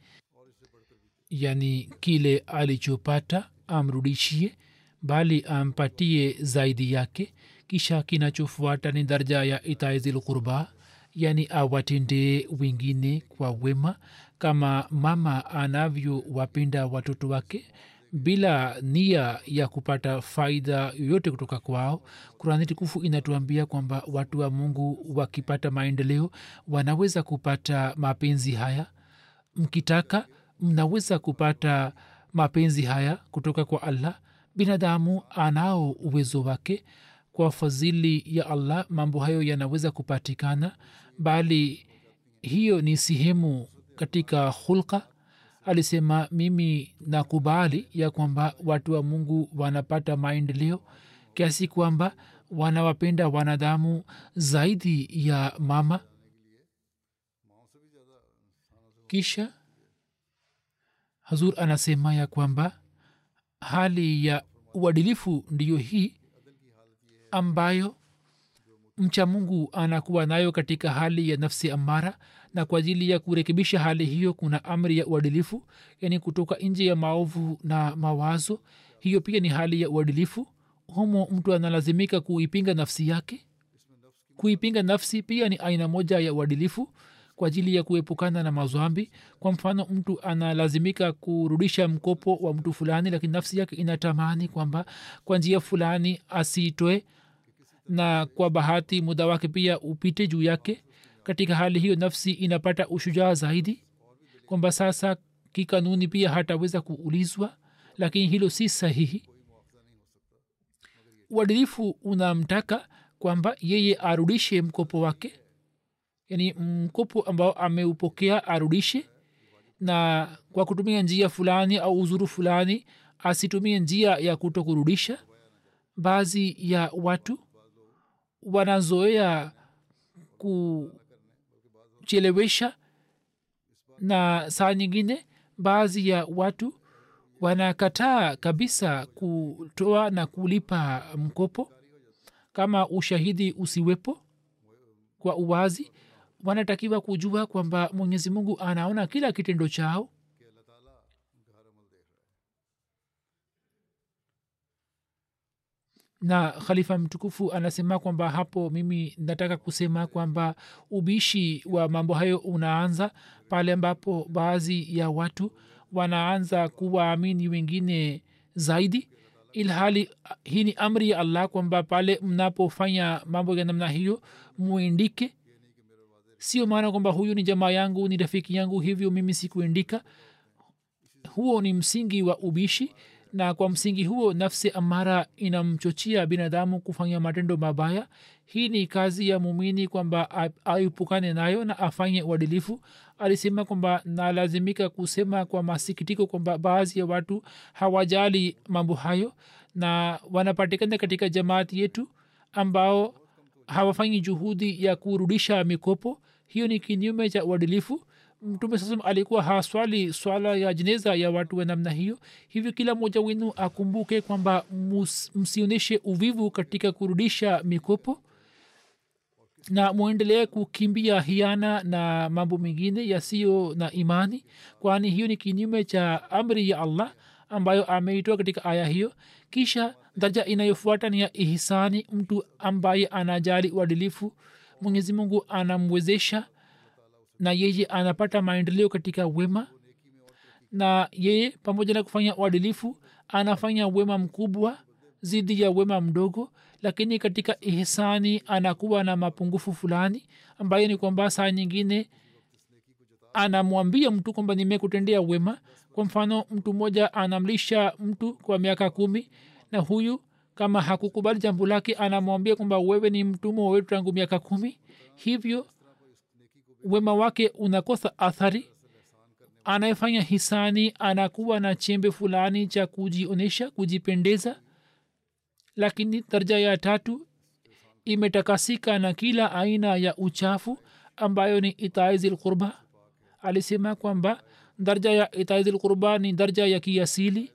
Yani kile alichopata amrudishie bali ampatie zaidi yake. Kisha kinachofuata ni daraja ya itaizil qurba. Yani awatendee wengine kwa wema kama mama anavyowapenda watoto wake bila nia ya kupata faida yoyote kutoka kwao. Kurani tukufu inatuambia kwamba watu wa mungu wakipata maendeleo wanaweza kupata mapenzi haya. Mkitaka mnaweza kupata mapenzi haya kutoka kwa allah. Binadamu anao uwezo wake. Kwa fadhili ya allah mambo hayo yanaweza kupatikana. Bali hiyo ni sehemu katika hulka alisema mimi nakubali ya kwamba watu wa mungu wanapata maendeleo kiasi kwamba wanawapenda wanadamu zaidi ya mama. Kisha hazur anasema ya kwamba hali ya uadilifu ndiyo hii ambayo mcha mungu anakuwa nayo katika hali ya nafsi amara na kwa ajili ya kurekebisha hali hiyo kuna amri ya uadilifu yani kutoka nje ya maovu na mawazo. Hiyo pia ni hali ya uadilifu. Humo mtu analazimika kuipinga nafsi yake. Kuipinga nafsi pia ni aina moja ya uadilifu kwa ajili ya kuepukana na mazwambi. Kwa mfano mtu analazimika kurudisha mkopo wa mtu fulani lakini nafsi yake inatamani kwamba kwa njia fulani asitwe na kwa bahati muda wake pia upite juu yake katika hali hiyo nafsi inapata ushujaa zaidi? Kwamba sasa kikanuni pia hataweza kuulizwa lakini hilo si sahihi. Uadilifu unamtaka kwamba yeye arudishe mkopo wake yani mkopo ambao ameupokea arudishe na kwa kutumia njia fulani au uzuru fulani asitumie njia ya kuto kurudisha baadhi ya watu wanazoea kuchelewesha na saa nyingine baadhi ya watu wanakataa kabisa kutoa na kulipa mkopo. Kama ushahidi usiwepo kwa uwazi wanatakiwa kujua kwamba mwenyezi mungu anaona kila kitendo chao na khalifa mtukufu anasema kwamba hapo mimi nataka kusema kwamba ubishi wa mambo hayo unaanza pale ambapo baadhi ya watu wanaanza kuwaamini wengine zaidi ilhali hii ni amri ya allah kwamba pale mnapofanya mambo ya namna hiyo muindike sio maana kwamba huyu ni jamaa yangu ni rafiki yangu hivyo mimi sikuindika huo ni msingi wa ubishi na kwa msingi huo nafsi amara inamchochia binadamu kufanya matendo mabaya. Hii ni kazi ya mumini kwamba aipukane nayo na afanye uadilifu. Alisema kwamba nalazimika kusema kwa masikitiko kwamba baadhi ya watu hawajali mambo hayo na wanapatikana katika jamaati yetu ambao hawafanyi juhudi ya kurudisha mikopo. Hiyo ni kinyume cha uadilifu mtume sasa alikuwa haswali swala ya jeneza ya watu wa namna hiyo. Hivyo kila mmoja wenu akumbuke kwamba msionyeshe uvivu katika kurudisha mikopo na mwendelee kukimbia hiana na mambo mengine yasiyo na imani kwani hiyo ni kinyume cha amri ya allah ambayo ameitoa katika aya hiyo. Kisha daraja inayofuata ni ya ihisani mtu ambaye anajali uadilifu. Mwenyezi mungu anamwezesha na yeye anapata maendeleo katika wema na yeye pamoja na kufanya uadilifu anafanya wema mkubwa zidi ya wema mdogo lakini katika ihsani anakuwa na mapungufu fulani ambayo ni kwamba saa nyingine anamwambia mtu kwamba nimekutendea wema. Kwa mfano mtu mmoja anamlisha mtu kwa miaka kumi na huyu kama hakukubali jambo lake anamwambia kwamba wewe ni mtumwa wetu tangu miaka kumi. Hivyo wema wake unakosa athari? Anayefanya hisani anakuwa na chembe fulani cha kujionyesha kujipendeza? Lakini daraja ya tatu imetakasika na kila aina ya uchafu ambayo ni itaizil lqurba alisema kwamba daraja ya itaizi lqurba ni daraja ya kiasili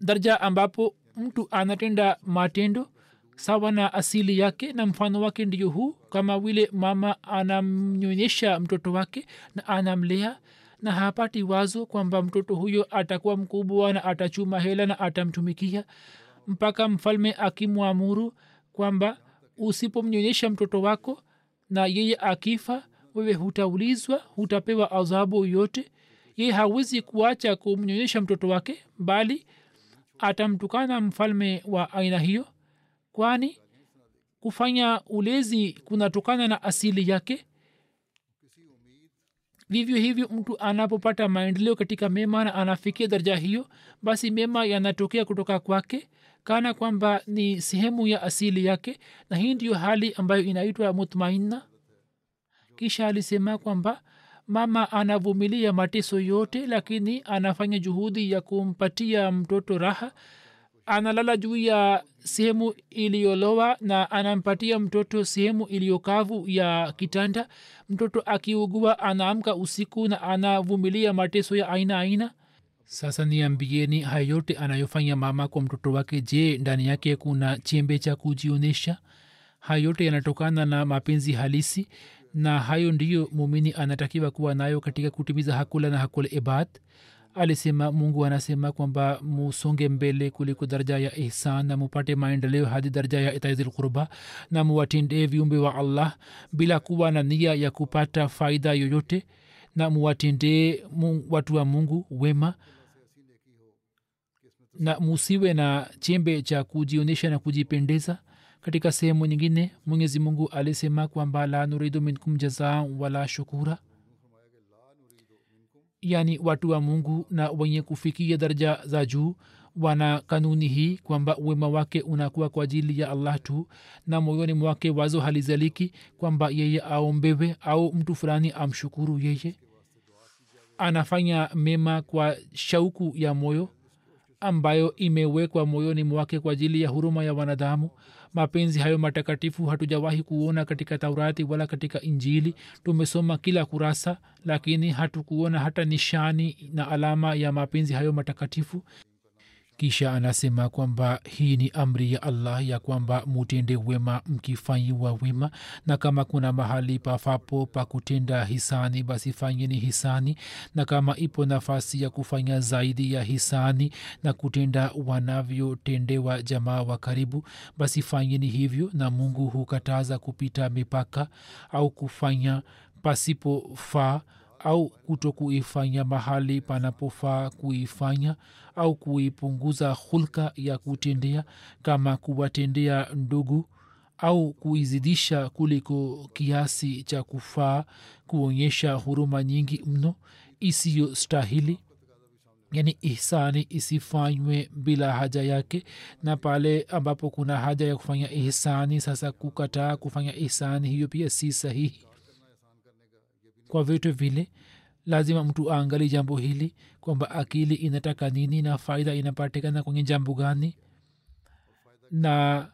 daraja ambapo mtu anatenda matendo sawa na asili yake na mfano wake ndio huu kama vile mama anamnyonyesha mtoto wake na anamlea na hapati wazo kwamba mtoto huyo atakuwa mkubwa na atachuma hela na atamtumikia mpaka mfalme akimwamuru kwamba usipomnyonyesha mtoto wako na yeye akifa wewe hutaulizwa hutapewa adhabu yote yeye hawezi kuacha kumnyonyesha mtoto wake bali atamtukana mfalme wa aina hiyo kwani kufanya ulezi kunatokana na asili yake? Vivyo hivyo mtu anapopata maendeleo katika mema na anafikia daraja hiyo basi mema yanatokea kutoka kwake kana kwamba ni sehemu ya asili yake na hii ndiyo hali ambayo inaitwa mutmaina kisha alisema kwamba mama anavumilia mateso yote lakini anafanya juhudi ya kumpatia mtoto raha analala juu ya sehemu iliyolowa na anampatia mtoto sehemu iliyokavu ya kitanda. Mtoto akiugua anaamka usiku na anavumilia mateso ya aina aina. Sasa niambieni hayo yote anayofanya mama kwa mtoto wake. Je ndani yake kuna chembe cha kujionyesha hayo yote yanatokana na mapenzi halisi na hayo ndiyo mumini anatakiwa kuwa nayo katika kutimiza hakula na hakula ibad alisema mungu anasema kwamba musonge mbele kuliko daraja ya ihsan na mupate maendeleo hadi daraja ya itaizilqurba na muwatendee viumbe wa allah bila kuwa na nia ya kupata faida yoyote na muwatendee watu wa mungu wema. Na musiwe na chembe cha kujionyesha na kujipendeza. Katika sehemu nyingine mwenyezi mungu alisema kwamba la nuridu minkum jazaa wala shukura yani watu wa mungu na wenye kufikia daraja za juu wana kanuni hii kwamba wema wake unakuwa kwa ajili ya allah tu na moyoni mwake wazo halizaliki kwamba yeye aombewe au mtu fulani amshukuru yeye. Anafanya mema kwa shauku ya moyo ambayo imewekwa moyoni mwake kwa ajili ya huruma ya wanadamu mapenzi hayo matakatifu hatujawahi kuona katika taurati wala katika injili. Tumesoma kila kurasa lakini hatukuona hata nishani na alama ya mapenzi hayo matakatifu kisha anasema kwamba hii ni amri ya allah ya kwamba mutende wema mkifanyiwa wema na kama kuna mahali pafapo pa kutenda hisani basi fanyeni hisani. Na kama ipo nafasi ya kufanya zaidi ya hisani na kutenda wanavyotendewa jamaa wa karibu basi fanyeni hivyo na mungu hukataza kupita mipaka au kufanya pasipofaa au kuto kuifanya mahali panapofaa kuifanya au kuipunguza hulka ya kutendea kama kuwatendea ndugu au kuizidisha kuliko kiasi cha kufaa kuonyesha huruma nyingi mno isiyo stahili yani ihsani isifanywe bila haja yake. Na pale ambapo kuna haja ya kufanya ihsani sasa kukataa kufanya ihsani hiyo pia si sahihi. Kwa vyote vile lazima mtu aangali jambo hili kwamba akili inataka nini na faida inapatikana kwenye jambo gani. Na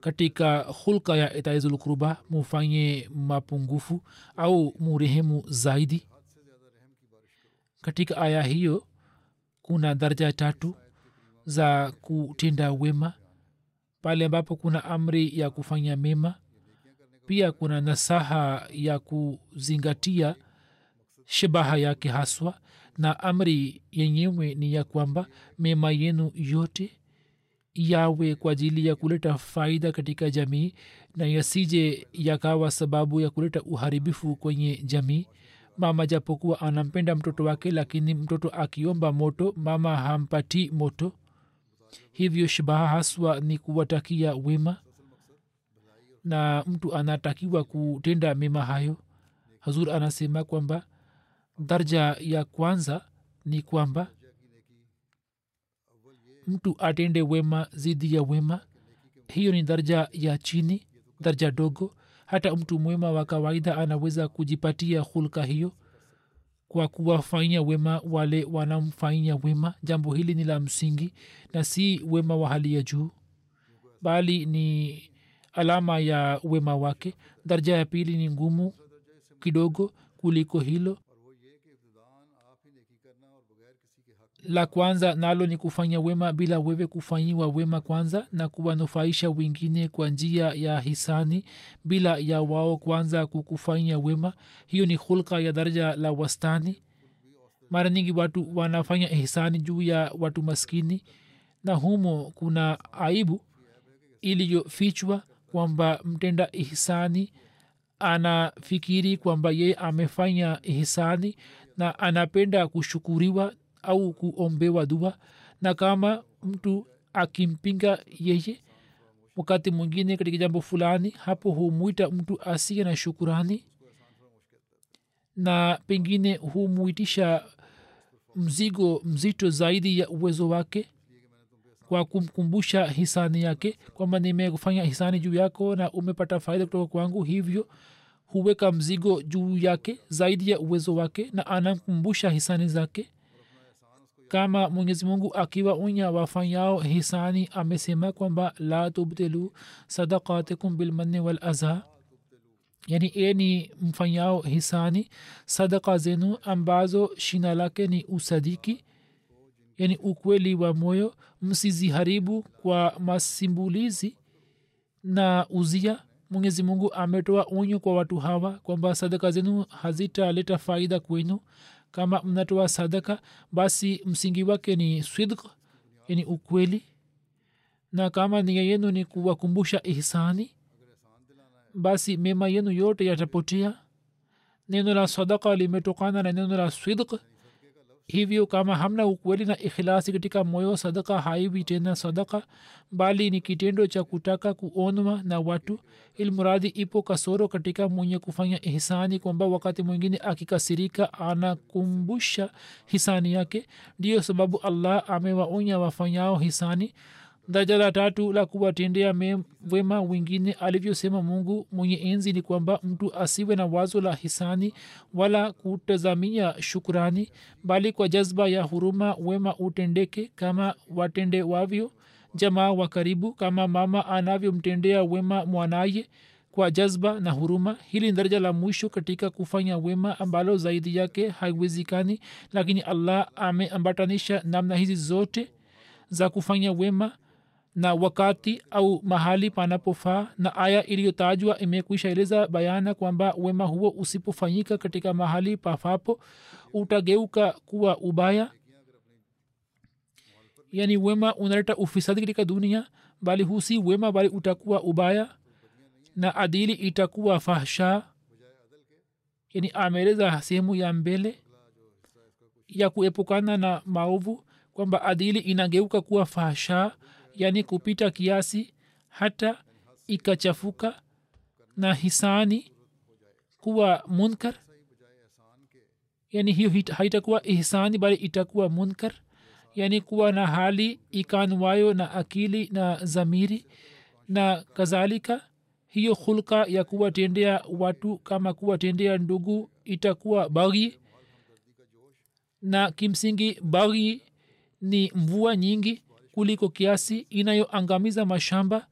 katika hulka ya itaizulkurba mufanye mapungufu au murehemu zaidi. Katika aya hiyo kuna daraja tatu za kutenda wema. Pale ambapo kuna amri ya kufanya mema pia kuna nasaha ya kuzingatia shabaha yake haswa na amri yenyewe ni ya kwamba mema yenu yote yawe kwa ajili ya kuleta faida katika jamii na yasije yakawa sababu ya kuleta uharibifu kwenye jamii. Mama japokuwa anampenda mtoto wake lakini mtoto akiomba moto mama hampati moto. Hivyo shabaha haswa ni kuwatakia wema na mtu anatakiwa kutenda mema hayo. Hazur anasema kwamba darja ya kwanza ni kwamba mtu atende wema zidi ya wema. Hiyo ni darja ya chini darja dogo. Hata mtu mwema wa kawaida anaweza kujipatia hulka hiyo kwa kuwafanyia wema wale wanamfanyia wema. Jambo hili ni la msingi na si wema wa hali ya juu bali ni alama ya wema wake. Darja ya pili ni ngumu kidogo kuliko hilo la kwanza nalo ni kufanya wema bila wewe kufanyiwa wema kwanza na kuwanufaisha wengine kwa njia ya hisani bila ya wao kwanza kukufanyia wema. Hiyo ni hulka ya daraja la wastani. Mara nyingi watu wanafanya hisani juu ya watu maskini na humo kuna aibu iliyofichwa kwamba mtenda ihsani anafikiri kwamba yeye amefanya hisani na anapenda kushukuriwa au kuombewa dua na kama mtu akimpinga yeye wakati mwingine katika jambo fulani hapo humwita mtu asiye na shukurani na pengine humwitisha mzigo mzito zaidi ya uwezo wake kwa kumkumbusha hisani yake kwamba nimekufanya hisani juu yako na umepata faida kutoka kwangu hivyo huweka mzigo juu yake zaidi ya uwezo wake na anamkumbusha hisani zake kama mwenyezi mungu akiwa unya wafanyao hisani amesema kwamba la tubtilu sadakatikum bilmanni walaza yani eni mfanyao hisani sadaka zenu ambazo shina lake ni usadiki. Yani ukweli wa moyo msiziharibu kwa masimbulizi na uzia. Mwenyezi mungu ametoa onyo kwa watu hawa kwamba sadaka zenu hazitaleta faida kwenu kama mnatoa sadaka basi msingi wake ni swidq yani ukweli. Na kama nia yenu ni kuwakumbusha ihsani basi mema yenu yote yatapotea. Neno la sadaka limetokana na neno la swidq hivyo kama hamna ukweli na ikhilasi katika moyo sadaka haiwi tena sadaka bali ni kitendo cha kutaka kuonwa na watu ilmuradi ipo kasoro katika mwenye kufanya hisani kwamba wakati mwingine akikasirika anakumbusha hisani yake. Ndiyo sababu allah amewaonya wafanyao hisani daraja la tatu la kuwatendea wema wengine alivyosema mungu mwenye enzi ni kwamba mtu asiwe na wazo la hisani wala kutazamia shukurani bali kwa jazba ya huruma wema utendeke kama watende wavyo jamaa wa karibu kama mama anavyomtendea wema mwanaye kwa jazba na huruma. Hili ni daraja la mwisho katika kufanya wema ambalo zaidi yake haiwezikani lakini allah ameambatanisha namna hizi zote za kufanya wema na wakati au mahali panapofaa na aya iliyotajwa imekwisha eleza bayana kwamba wema huo usipofanyika katika mahali pafapo utageuka kuwa ubaya. Yani wema unaleta ufisadi katika dunia bali husi wema bali utakuwa ubaya na adili itakuwa fahsha yani ameeleza sehemu ya mbele ya kuepukana na maovu kwamba adili inageuka kuwa fahsha yani kupita kiasi hata ikachafuka na hisani kuwa munkar. Yani hiyo haitakuwa ihsani bali itakuwa munkar. Yani kuwa na hali ikanwayo na akili na zamiri na kadhalika. Hiyo hulka ya kuwatendea watu kama kuwatendea ndugu itakuwa baghi. Na kimsingi baghi ni mvua nyingi kuliko kiasi inayoangamiza mashamba.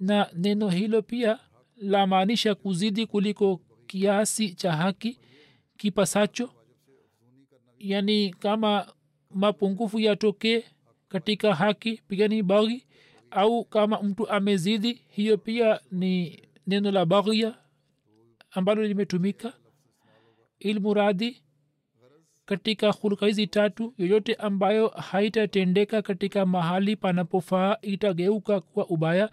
Na neno hilo pia lamaanisha kuzidi kuliko kiasi cha haki kipasacho. Yani kama mapungufu yatokee katika haki pia ni baghi au kama mtu amezidi hiyo pia ni neno la baghia ambalo limetumika. Ilmuradi katika hulka hizi tatu yoyote ambayo haitatendeka katika mahali panapofaa itageuka kuwa ubaya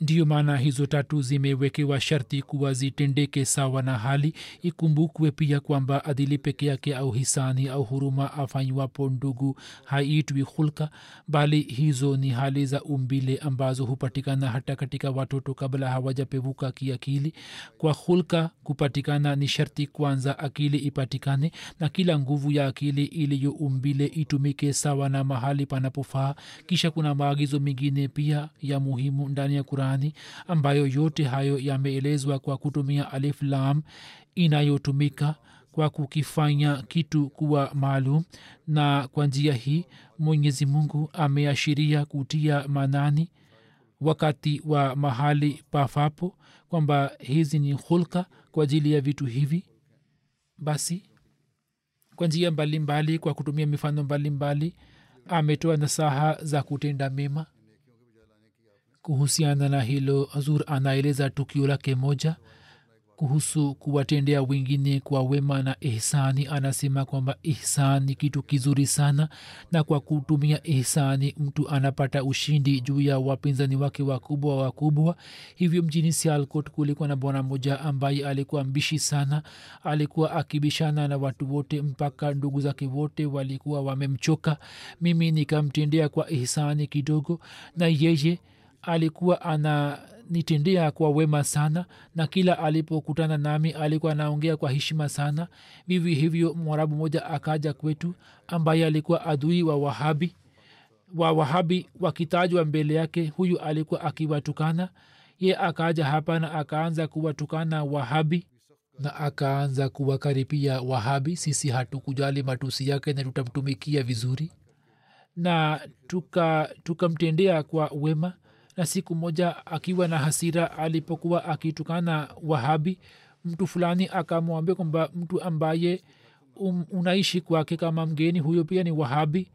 ndiyo maana hizo tatu zimewekewa sharti kuwa zitendeke sawa na hali. Ikumbukwe pia kwamba adili peke yake au hisani au huruma afanywapo ndugu haitwi hulka bali hizo ni hali za umbile ambazo hupatikana hata katika watoto kabla hawajapevuka kiakili. Kwa hulka kupatikana ni sharti kwanza akili ipatikane na kila nguvu ya akili iliyo umbile itumike sawa na mahali panapofaa. Kisha kuna maagizo mengine pia ya muhimu ndani ya qurani ambayo yote hayo yameelezwa kwa kutumia alif lam inayotumika kwa kukifanya kitu kuwa maalum. Na kwa njia hii mwenyezi mungu ameashiria kutia manani wakati wa mahali pafapo kwamba hizi ni hulka kwa ajili ya vitu hivi. Basi kwa njia mbalimbali kwa kutumia mifano mbalimbali ametoa nasaha za kutenda mema kuhusiana na hilo hazur anaeleza tukio lake moja kuhusu kuwatendea wengine kwa wema na ihsani. Anasema kwamba ihsan ni kitu kizuri sana na kwa kutumia ihsani mtu anapata ushindi juu ya wapinzani wake wakubwa wakubwa. Hivyo mjini sialkot kulikuwa na bwana mmoja ambaye alikuwa mbishi sana. Alikuwa akibishana na watu wote mpaka ndugu zake wote walikuwa wamemchoka. Mimi nikamtendea kwa ihsani kidogo na yeye alikuwa ananitendea kwa wema sana na kila alipokutana nami alikuwa anaongea kwa heshima sana. Vivi hivyo mwarabu moja akaja kwetu ambaye alikuwa adui wa wahabi wa wahabi wakitajwa mbele yake. Huyu alikuwa akiwatukana. Ye akaja hapa na akaanza kuwatukana wahabi na akaanza kuwakaripia wahabi sisi hatukujali matusi yake na tutamtumikia vizuri. Na tukamtendea tuka kwa wema na siku moja akiwa na hasira alipokuwa akitukana wahabi mtu fulani akamwambia kwamba mtu ambaye um, unaishi kwake kama mgeni huyo pia ni wahabi.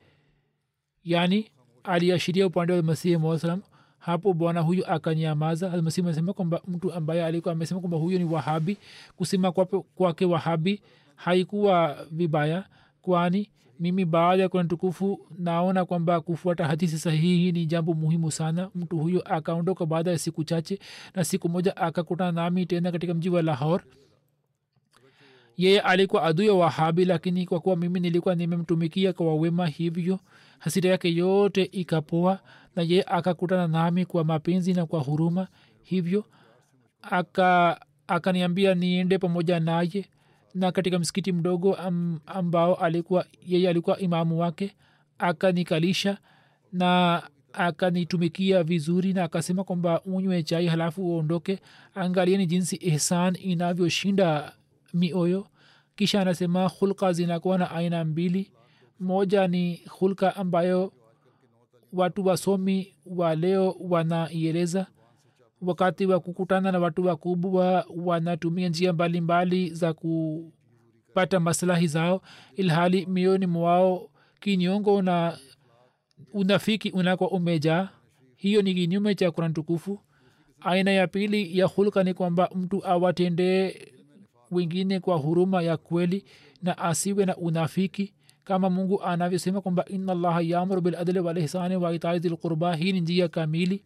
Yaani aliashiria upande wa masihi maa salam hapo bwana huyu akanyamaza. Almasihi amesema kwamba mtu ambaye alikuwa amesema kwamba huyo ni wahabi kusema kwake kwa wahabi haikuwa vibaya kwani mimi baada ya kurani tukufu naona kwamba kufuata hadisi sahihi ni jambo muhimu sana. Mtu huyo akaondoka baada ya siku chache na siku moja akakutana nami tena katika mji wa lahor yeye alikuwa adui wa wahabi lakini kwa kuwa mimi nilikuwa nimemtumikia kwa wema hivyo hasira yake yote ikapoa na yeye akakutana nami kwa mapenzi na kwa huruma. Hivyo aka niende pamoja naye na katika msikiti mdogo am, ambao alikuwa yeye alikuwa imamu wake akanikalisha na akanitumikia vizuri na akasema kwamba unywe chai halafu uondoke. Angalieni jinsi ihsan inavyoshinda mioyo. Kisha anasema hulka zinakuwa na aina mbili. Moja ni hulka ambayo watu wasomi wa leo wanaieleza wakati wa kukutana na watu wakubwa wanatumia njia mbalimbali za kupata maslahi zao ilhali mioni mwao kinyongo na unafiki unako umejaa. Hiyo ni kinyume cha kuran tukufu. Aina ya pili ya hulka ni kwamba mtu awatendee wengine kwa huruma ya kweli na asiwe na unafiki. Kama mungu anavyosema kwamba ina allaha yamuru biladli walihsani waitai dhilqurba hii ni njia kamili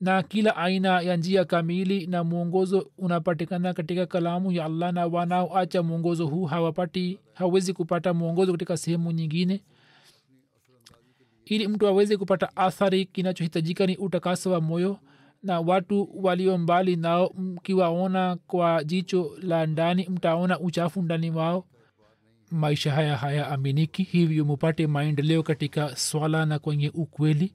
na kila aina ya njia kamili na mwongozo unapatikana katika kalamu ya allah na wanaoacha mwongozo huu hawapati hawezi kupata mwongozo katika sehemu nyingine. Ili mtu aweze kupata athari kinachohitajika ni utakaso wa moyo na watu walio mbali nao mkiwaona kwa jicho la ndani mtaona uchafu ndani wao maisha haya haya aminiki hivyo mupate maendeleo katika swala na kwenye ukweli.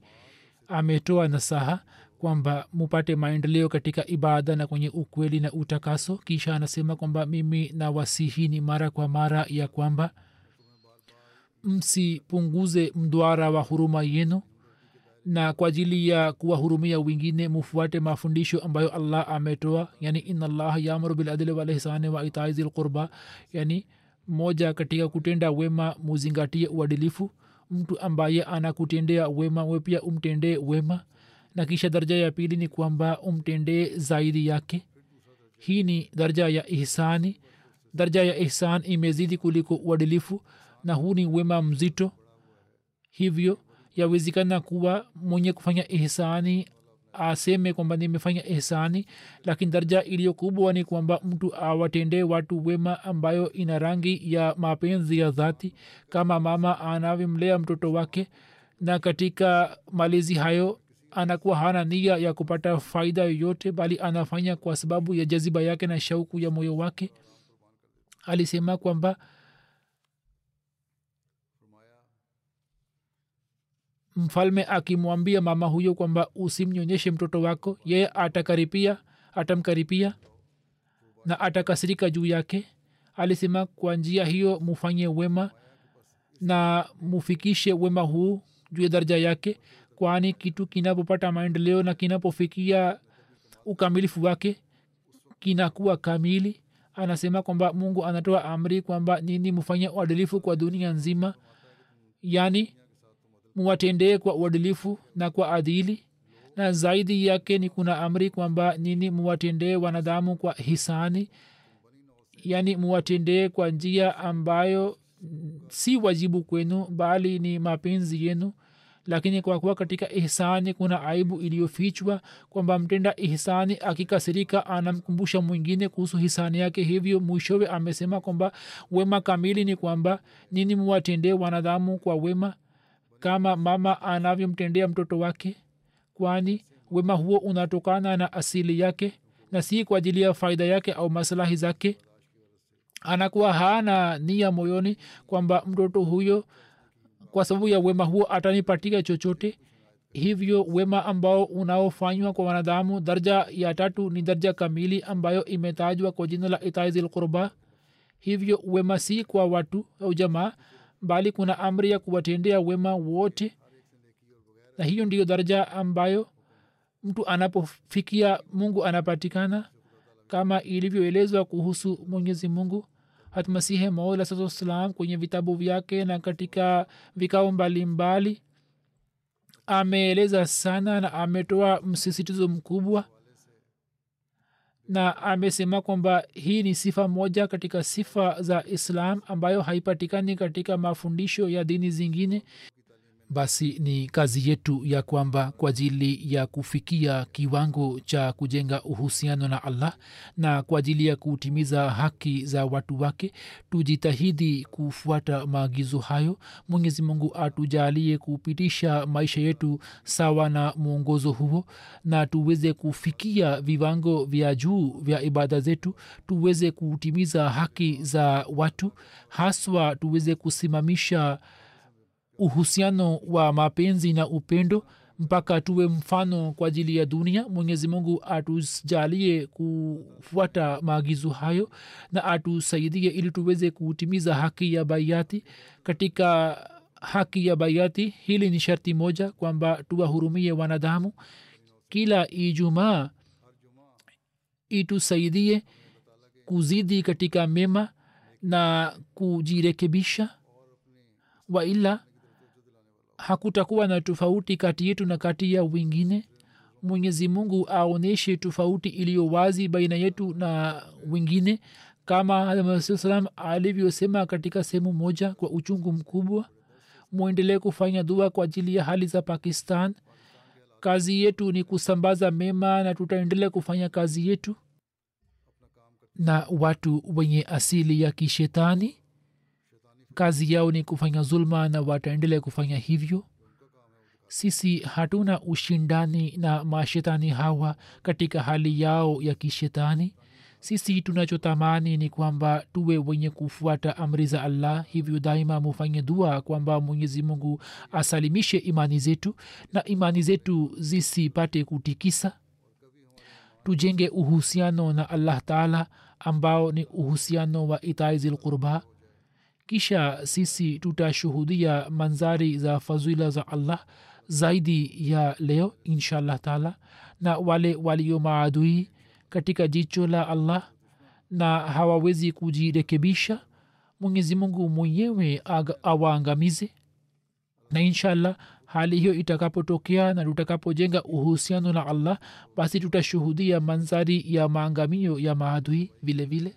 Ametoa nasaha kwamba mupate maendeleo katika ibada na kwenye ukweli na utakaso. Kisha anasema kwamba mimi na wasihini mara kwa mara ya kwamba msipunguze mdwara wa huruma yenu na kwa ajili ya kuwahurumia wengine mufuate mafundisho ambayo allah ametoa. Yani inallah yamuru biladli walihsani wa itai zilqurba yani moja katika kutenda wema muzingatie uadilifu. Mtu ambaye anakutendea wema we pia umtendee wema na kisha daraja ya pili ni kwamba umtendee zaidi yake. Hii ni daraja ya ihsani. Daraja ya ihsan imezidi kuliko uadilifu na huu ni wema mzito. Hivyo yawezekana kuwa mwenye kufanya ihsani aseme kwamba nimefanya ihsani lakini daraja iliyo kubwa ni kwamba mtu awatendee watu wema ambayo ina rangi ya mapenzi ya dhati kama mama anavyomlea mtoto wake. Na katika malezi hayo anakuwa hana nia ya kupata faida yoyote bali anafanya kwa sababu ya jaziba yake na shauku ya moyo wake. Alisema kwamba mfalme akimwambia mama huyo kwamba usimnyonyeshe mtoto wako yeye atakaripia atamkaripia na atakasirika juu yake. Alisema kwa njia hiyo mufanye wema na mufikishe wema huu juu ya daraja yake kwani kitu kinapopata maendeleo na kinapofikia ukamilifu wake kinakuwa kamili. Anasema kwamba mungu anatoa amri kwamba nini mfanye uadilifu kwa dunia nzima yaani muwatendee kwa uadilifu na kwa adili. Na zaidi yake ni kuna amri kwamba nini muwatendee wanadamu kwa hisani yaani muwatendee kwa njia ambayo si wajibu kwenu bali ni mapenzi yenu lakini kwa kuwa katika ihsani kuna aibu iliyofichwa kwamba mtenda ihsani akikasirika anamkumbusha mwingine kuhusu hisani yake hivyo mwishowe amesema kwamba wema kamili ni kwamba nini muwatendee wanadhamu kwa wema kama mama anavyomtendea mtoto wake? Kwani wema huo unatokana na asili yake na si kwa ajili ya faida yake au maslahi zake? Anakuwa hana nia moyoni kwamba mtoto huyo kwa sababu ya wema huo atanipatika chochote. Hivyo wema ambao unaofanywa kwa wanadamu daraja ya tatu ni daraja kamili ambayo imetajwa kwa jina la itaizil qurba. Hivyo wema si kwa watu au jamaa bali kuna amri ya kuwatendea wema wote. Na hiyo ndiyo daraja ambayo mtu anapofikia mungu anapatikana kama ilivyoelezwa kuhusu mwenyezi mungu hatmasihe maula saa salam kwenye vitabu vyake na katika vikao mbalimbali ameeleza sana na ametoa msisitizo mkubwa na amesema kwamba hii ni sifa moja katika sifa za islam ambayo haipatikani katika mafundisho ya dini zingine basi ni kazi yetu ya kwamba kwa ajili ya kufikia kiwango cha kujenga uhusiano na allah na kwa ajili ya kutimiza haki za watu wake tujitahidi kufuata maagizo hayo. Mwenyezi mungu atujalie kupitisha maisha yetu sawa na mwongozo huo na tuweze kufikia viwango vya juu vya ibada zetu tuweze kutimiza haki za watu haswa tuweze kusimamisha uhusiano wa mapenzi na upendo mpaka tuwe mfano kwa ajili ya dunia. Mwenyezi mungu atujalie kufuata maagizo hayo na atusaidie ili tuweze kutimiza haki ya baiati katika haki ya baiati hili ni sharti moja kwamba tuwahurumie wanadamu. Kila ijumaa itusaidie kuzidi katika mema na kujirekebisha. Waila hakutakuwa na tofauti kati yetu na kati ya wengine? Mwenyezi mungu aonyeshe tofauti iliyo wazi baina yetu na wengine kama salam alivyosema katika sehemu moja kwa uchungu mkubwa. Mwendelee kufanya dua kwa ajili ya hali za pakistan. Kazi yetu ni kusambaza mema na tutaendelea kufanya kazi yetu. Na watu wenye asili ya kishetani kazi yao ni kufanya zulma na wataendelea kufanya hivyo. Sisi hatuna ushindani na mashetani hawa katika hali yao ya kishetani. Sisi tunachotamani ni kwamba tuwe wenye kufuata amri za allah. Hivyo daima mufanye dua kwamba mwenyezi mungu asalimishe imani zetu na imani zetu zisipate kutikisa. Tujenge uhusiano na allah taala ambao ni uhusiano wa itai zilqurba kisha sisi tutashuhudia manzari za fadhila za allah zaidi ya leo insha allah taala na wale walio maadui katika jicho la allah na hawawezi kujirekebisha mwenyezi mungu mwenyewe awaangamize. Na inshallah hali hiyo itakapotokea na tutakapojenga uhusiano na allah basi tutashuhudia manzari ya maangamio ya maadui vile vile